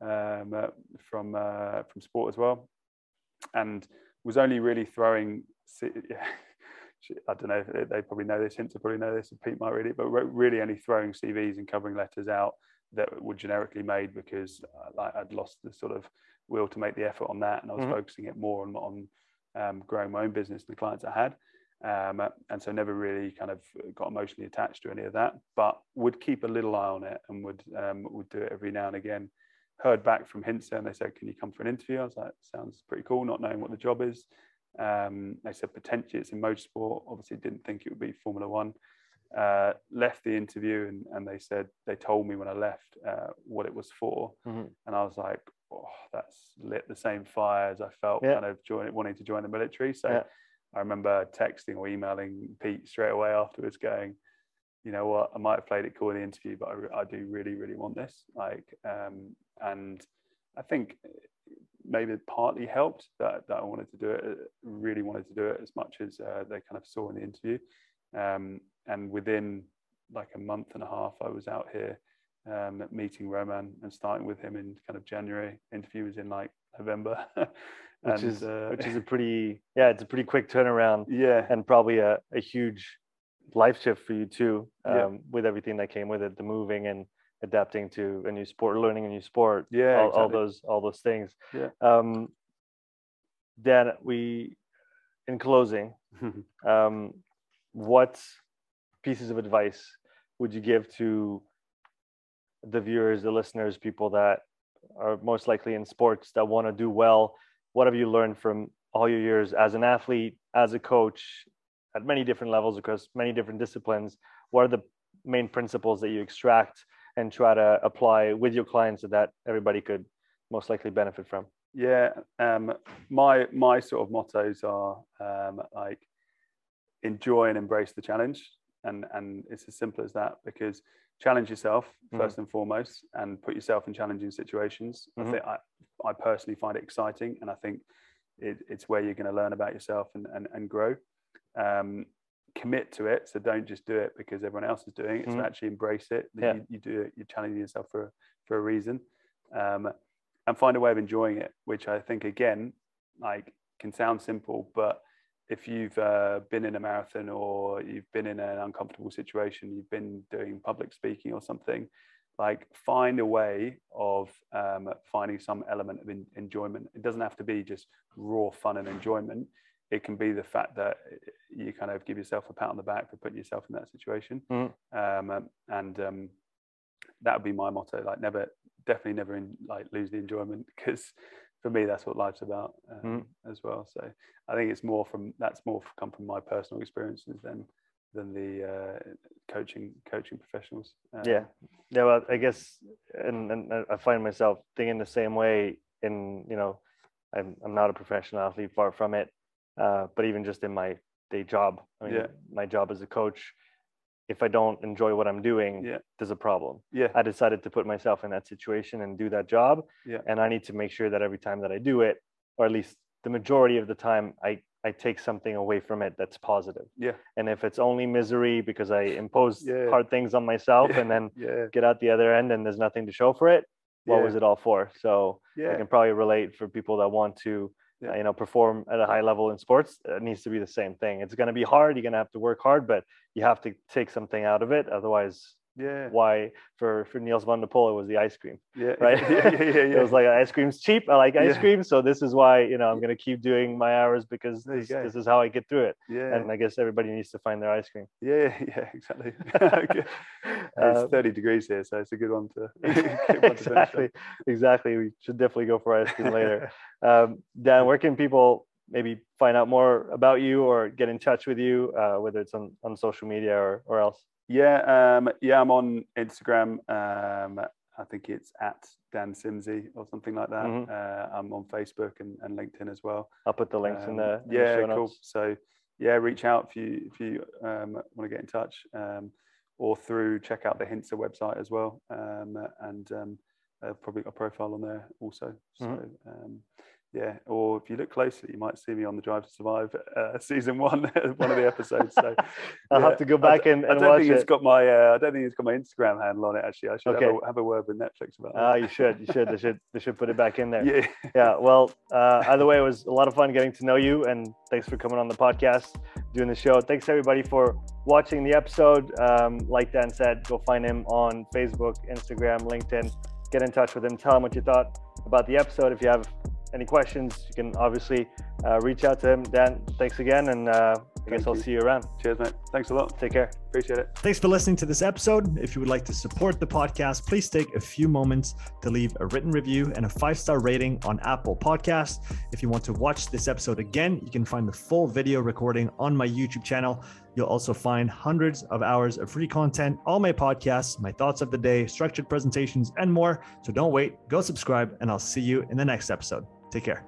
um, uh, from uh, from sport as well. And was only really throwing. [laughs] I don't know. They probably know this. Hintsa probably know this. and Pete might read it, but really only throwing CVs and covering letters out that were generically made because uh, like I'd lost the sort of will to make the effort on that, and I was Mhm. focusing it more on on um, growing my own business and the clients I had. Um, and so never really kind of got emotionally attached to any of that, but would keep a little eye on it and would um, would do it every now and again. Heard back from Hintsa and they said, "Can you come for an interview?" I was like, "Sounds pretty cool," not knowing what the job is. Um, they said potentially it's in motorsport. Obviously, didn't think it would be Formula One. Uh, left the interview and, and they said they told me when I left uh, what it was for, Mhm. and I was like, oh, "That's lit the same fire as I felt Yeah. kind of join, wanting to join the military." So Yeah. I remember texting or emailing Pete straight away afterwards, going, "You know what? I might have played it cool in the interview, but I, I do really, really want this." Like, um, and I think maybe it partly helped that, that I wanted to do it, really wanted to do it as much as uh, they kind of saw in the interview. Um, and within like a month and a half, I was out here um, meeting Romain and starting with him in kind of January. Interview was in like November, [laughs] which is uh, which is a [laughs] pretty yeah, it's a pretty quick turnaround yeah, and probably a, a huge life shift for you too, um, Yeah. with everything that came with it, the moving and adapting to a new sport, learning a new sport, Yeah, all, all those all those things. Yeah. Um, Dan, we in closing, [laughs] um, what pieces of advice would you give to the viewers, the listeners, people that are most likely in sports that want to do well? What have you learned from all your years as an athlete, as a coach, at many different levels across many different disciplines? What are the main principles that you extract and try to apply with your clients so that everybody could most likely benefit from? Yeah, um, my my sort of mottos are um, like enjoy and embrace the challenge, and and it's as simple as that. Because challenge yourself Mhm. 1st and foremost, and put yourself in challenging situations. Mhm. I think I, I personally find it exciting, and I think it, it's where you're going to learn about yourself and and, and grow. Um, commit to it, so don't just do it because everyone else is doing it. Mhm. So actually embrace it. Yeah. you, you do it. You're challenging yourself for for a reason, um, and find a way of enjoying it. Which I think again, like, can sound simple, but if you've uh, been in a marathon or you've been in an uncomfortable situation, you've been doing public speaking or something, like find a way of um, finding some element of en- enjoyment. It doesn't have to be just raw fun and enjoyment. It can be the fact that you kind of give yourself a pat on the back for putting yourself in that situation. Mhm. Um, and um, that would be my motto. Like never, definitely never in, like lose the enjoyment because for me that's what life's about um, as well. So I think it's more from that's more come from my personal experiences than than the uh, coaching coaching professionals. Um, yeah yeah well i guess and, and i find myself thinking the same way in you know i'm, I'm not a professional athlete far from it uh, but even just in my day job i mean Yeah. my job as a coach if i don't enjoy what i'm doing Yeah. there's a problem. Yeah, i decided to put myself in that situation and do that job. Yeah. and i need to make sure that every time that i do it or at least the majority of the time i i take something away from it that's positive. Yeah, and if it's only misery because i impose Yeah. hard things on myself Yeah. and then yeah, get out the other end and there's nothing to show for it what was it all for? So i can probably relate for people that want to Yeah. you know perform at a high level in sports it needs to be the same thing it's going to be hard you're going to have to work hard but you have to take something out of it otherwise yeah, why for for Nils van der Poel it was the ice cream yeah, [laughs] right? Yeah, [laughs] yeah, yeah, yeah. it was like ice cream's cheap i like ice Yeah. cream so this is why you know i'm going to keep doing my hours because this, this is how i get through it. Yeah, and i guess everybody needs to find their ice cream. Yeah, yeah, [laughs] exactly. Okay. it's Um, 30 degrees here, so it's a good one to, good one to exactly exactly. We should definitely go for ice cream later. Um, dan where can people maybe find out more about you or get in touch with you uh, whether it's on, on social media or, or else Yeah, um, yeah, I'm on Instagram. Um, I think it's at Dan Simsey or something like that. Mhm. Uh, I'm on Facebook and, and LinkedIn as well. i'll put the links in there. in yeah, show cool. So yeah, reach out if you if you um, want to get in touch, um, or through check out the Hintsa website as well, um, and um, I've probably got a profile on there also. So Mhm. Yeah, or if you look closely, you might see me on the Drive to Survive uh, [laughs] season one, [laughs] one of the episodes. So [laughs] i'll yeah, have to go I back d- and, I don't watch think it it's got my uh, I don't think it's got my Instagram handle on it. Actually, I should Okay. have, a, have a word with Netflix about Ah, that. you should you should they should they should put it back in there yeah, yeah well uh, either way it was a lot of fun getting to know you and thanks for coming on the podcast doing the show thanks everybody for watching the episode um, like dan said go find him on facebook instagram linkedin get in touch with him tell him what you thought about the episode if you have any questions you can obviously uh, reach out to him dan thanks again and uh, i guess i'll you. see you around cheers, mate. Thanks a lot. take care Appreciate it. Thanks for listening to this episode. If you would like to support the podcast, please take a few moments to leave a written review and a five star rating on Apple Podcasts. If you want to watch this episode again, you can find the full video recording on my YouTube channel. You'll also find hundreds of hours of free content, all my podcasts, my thoughts of the day, structured presentations, and more. So don't wait, go subscribe, and I'll see you in the next episode. Take care.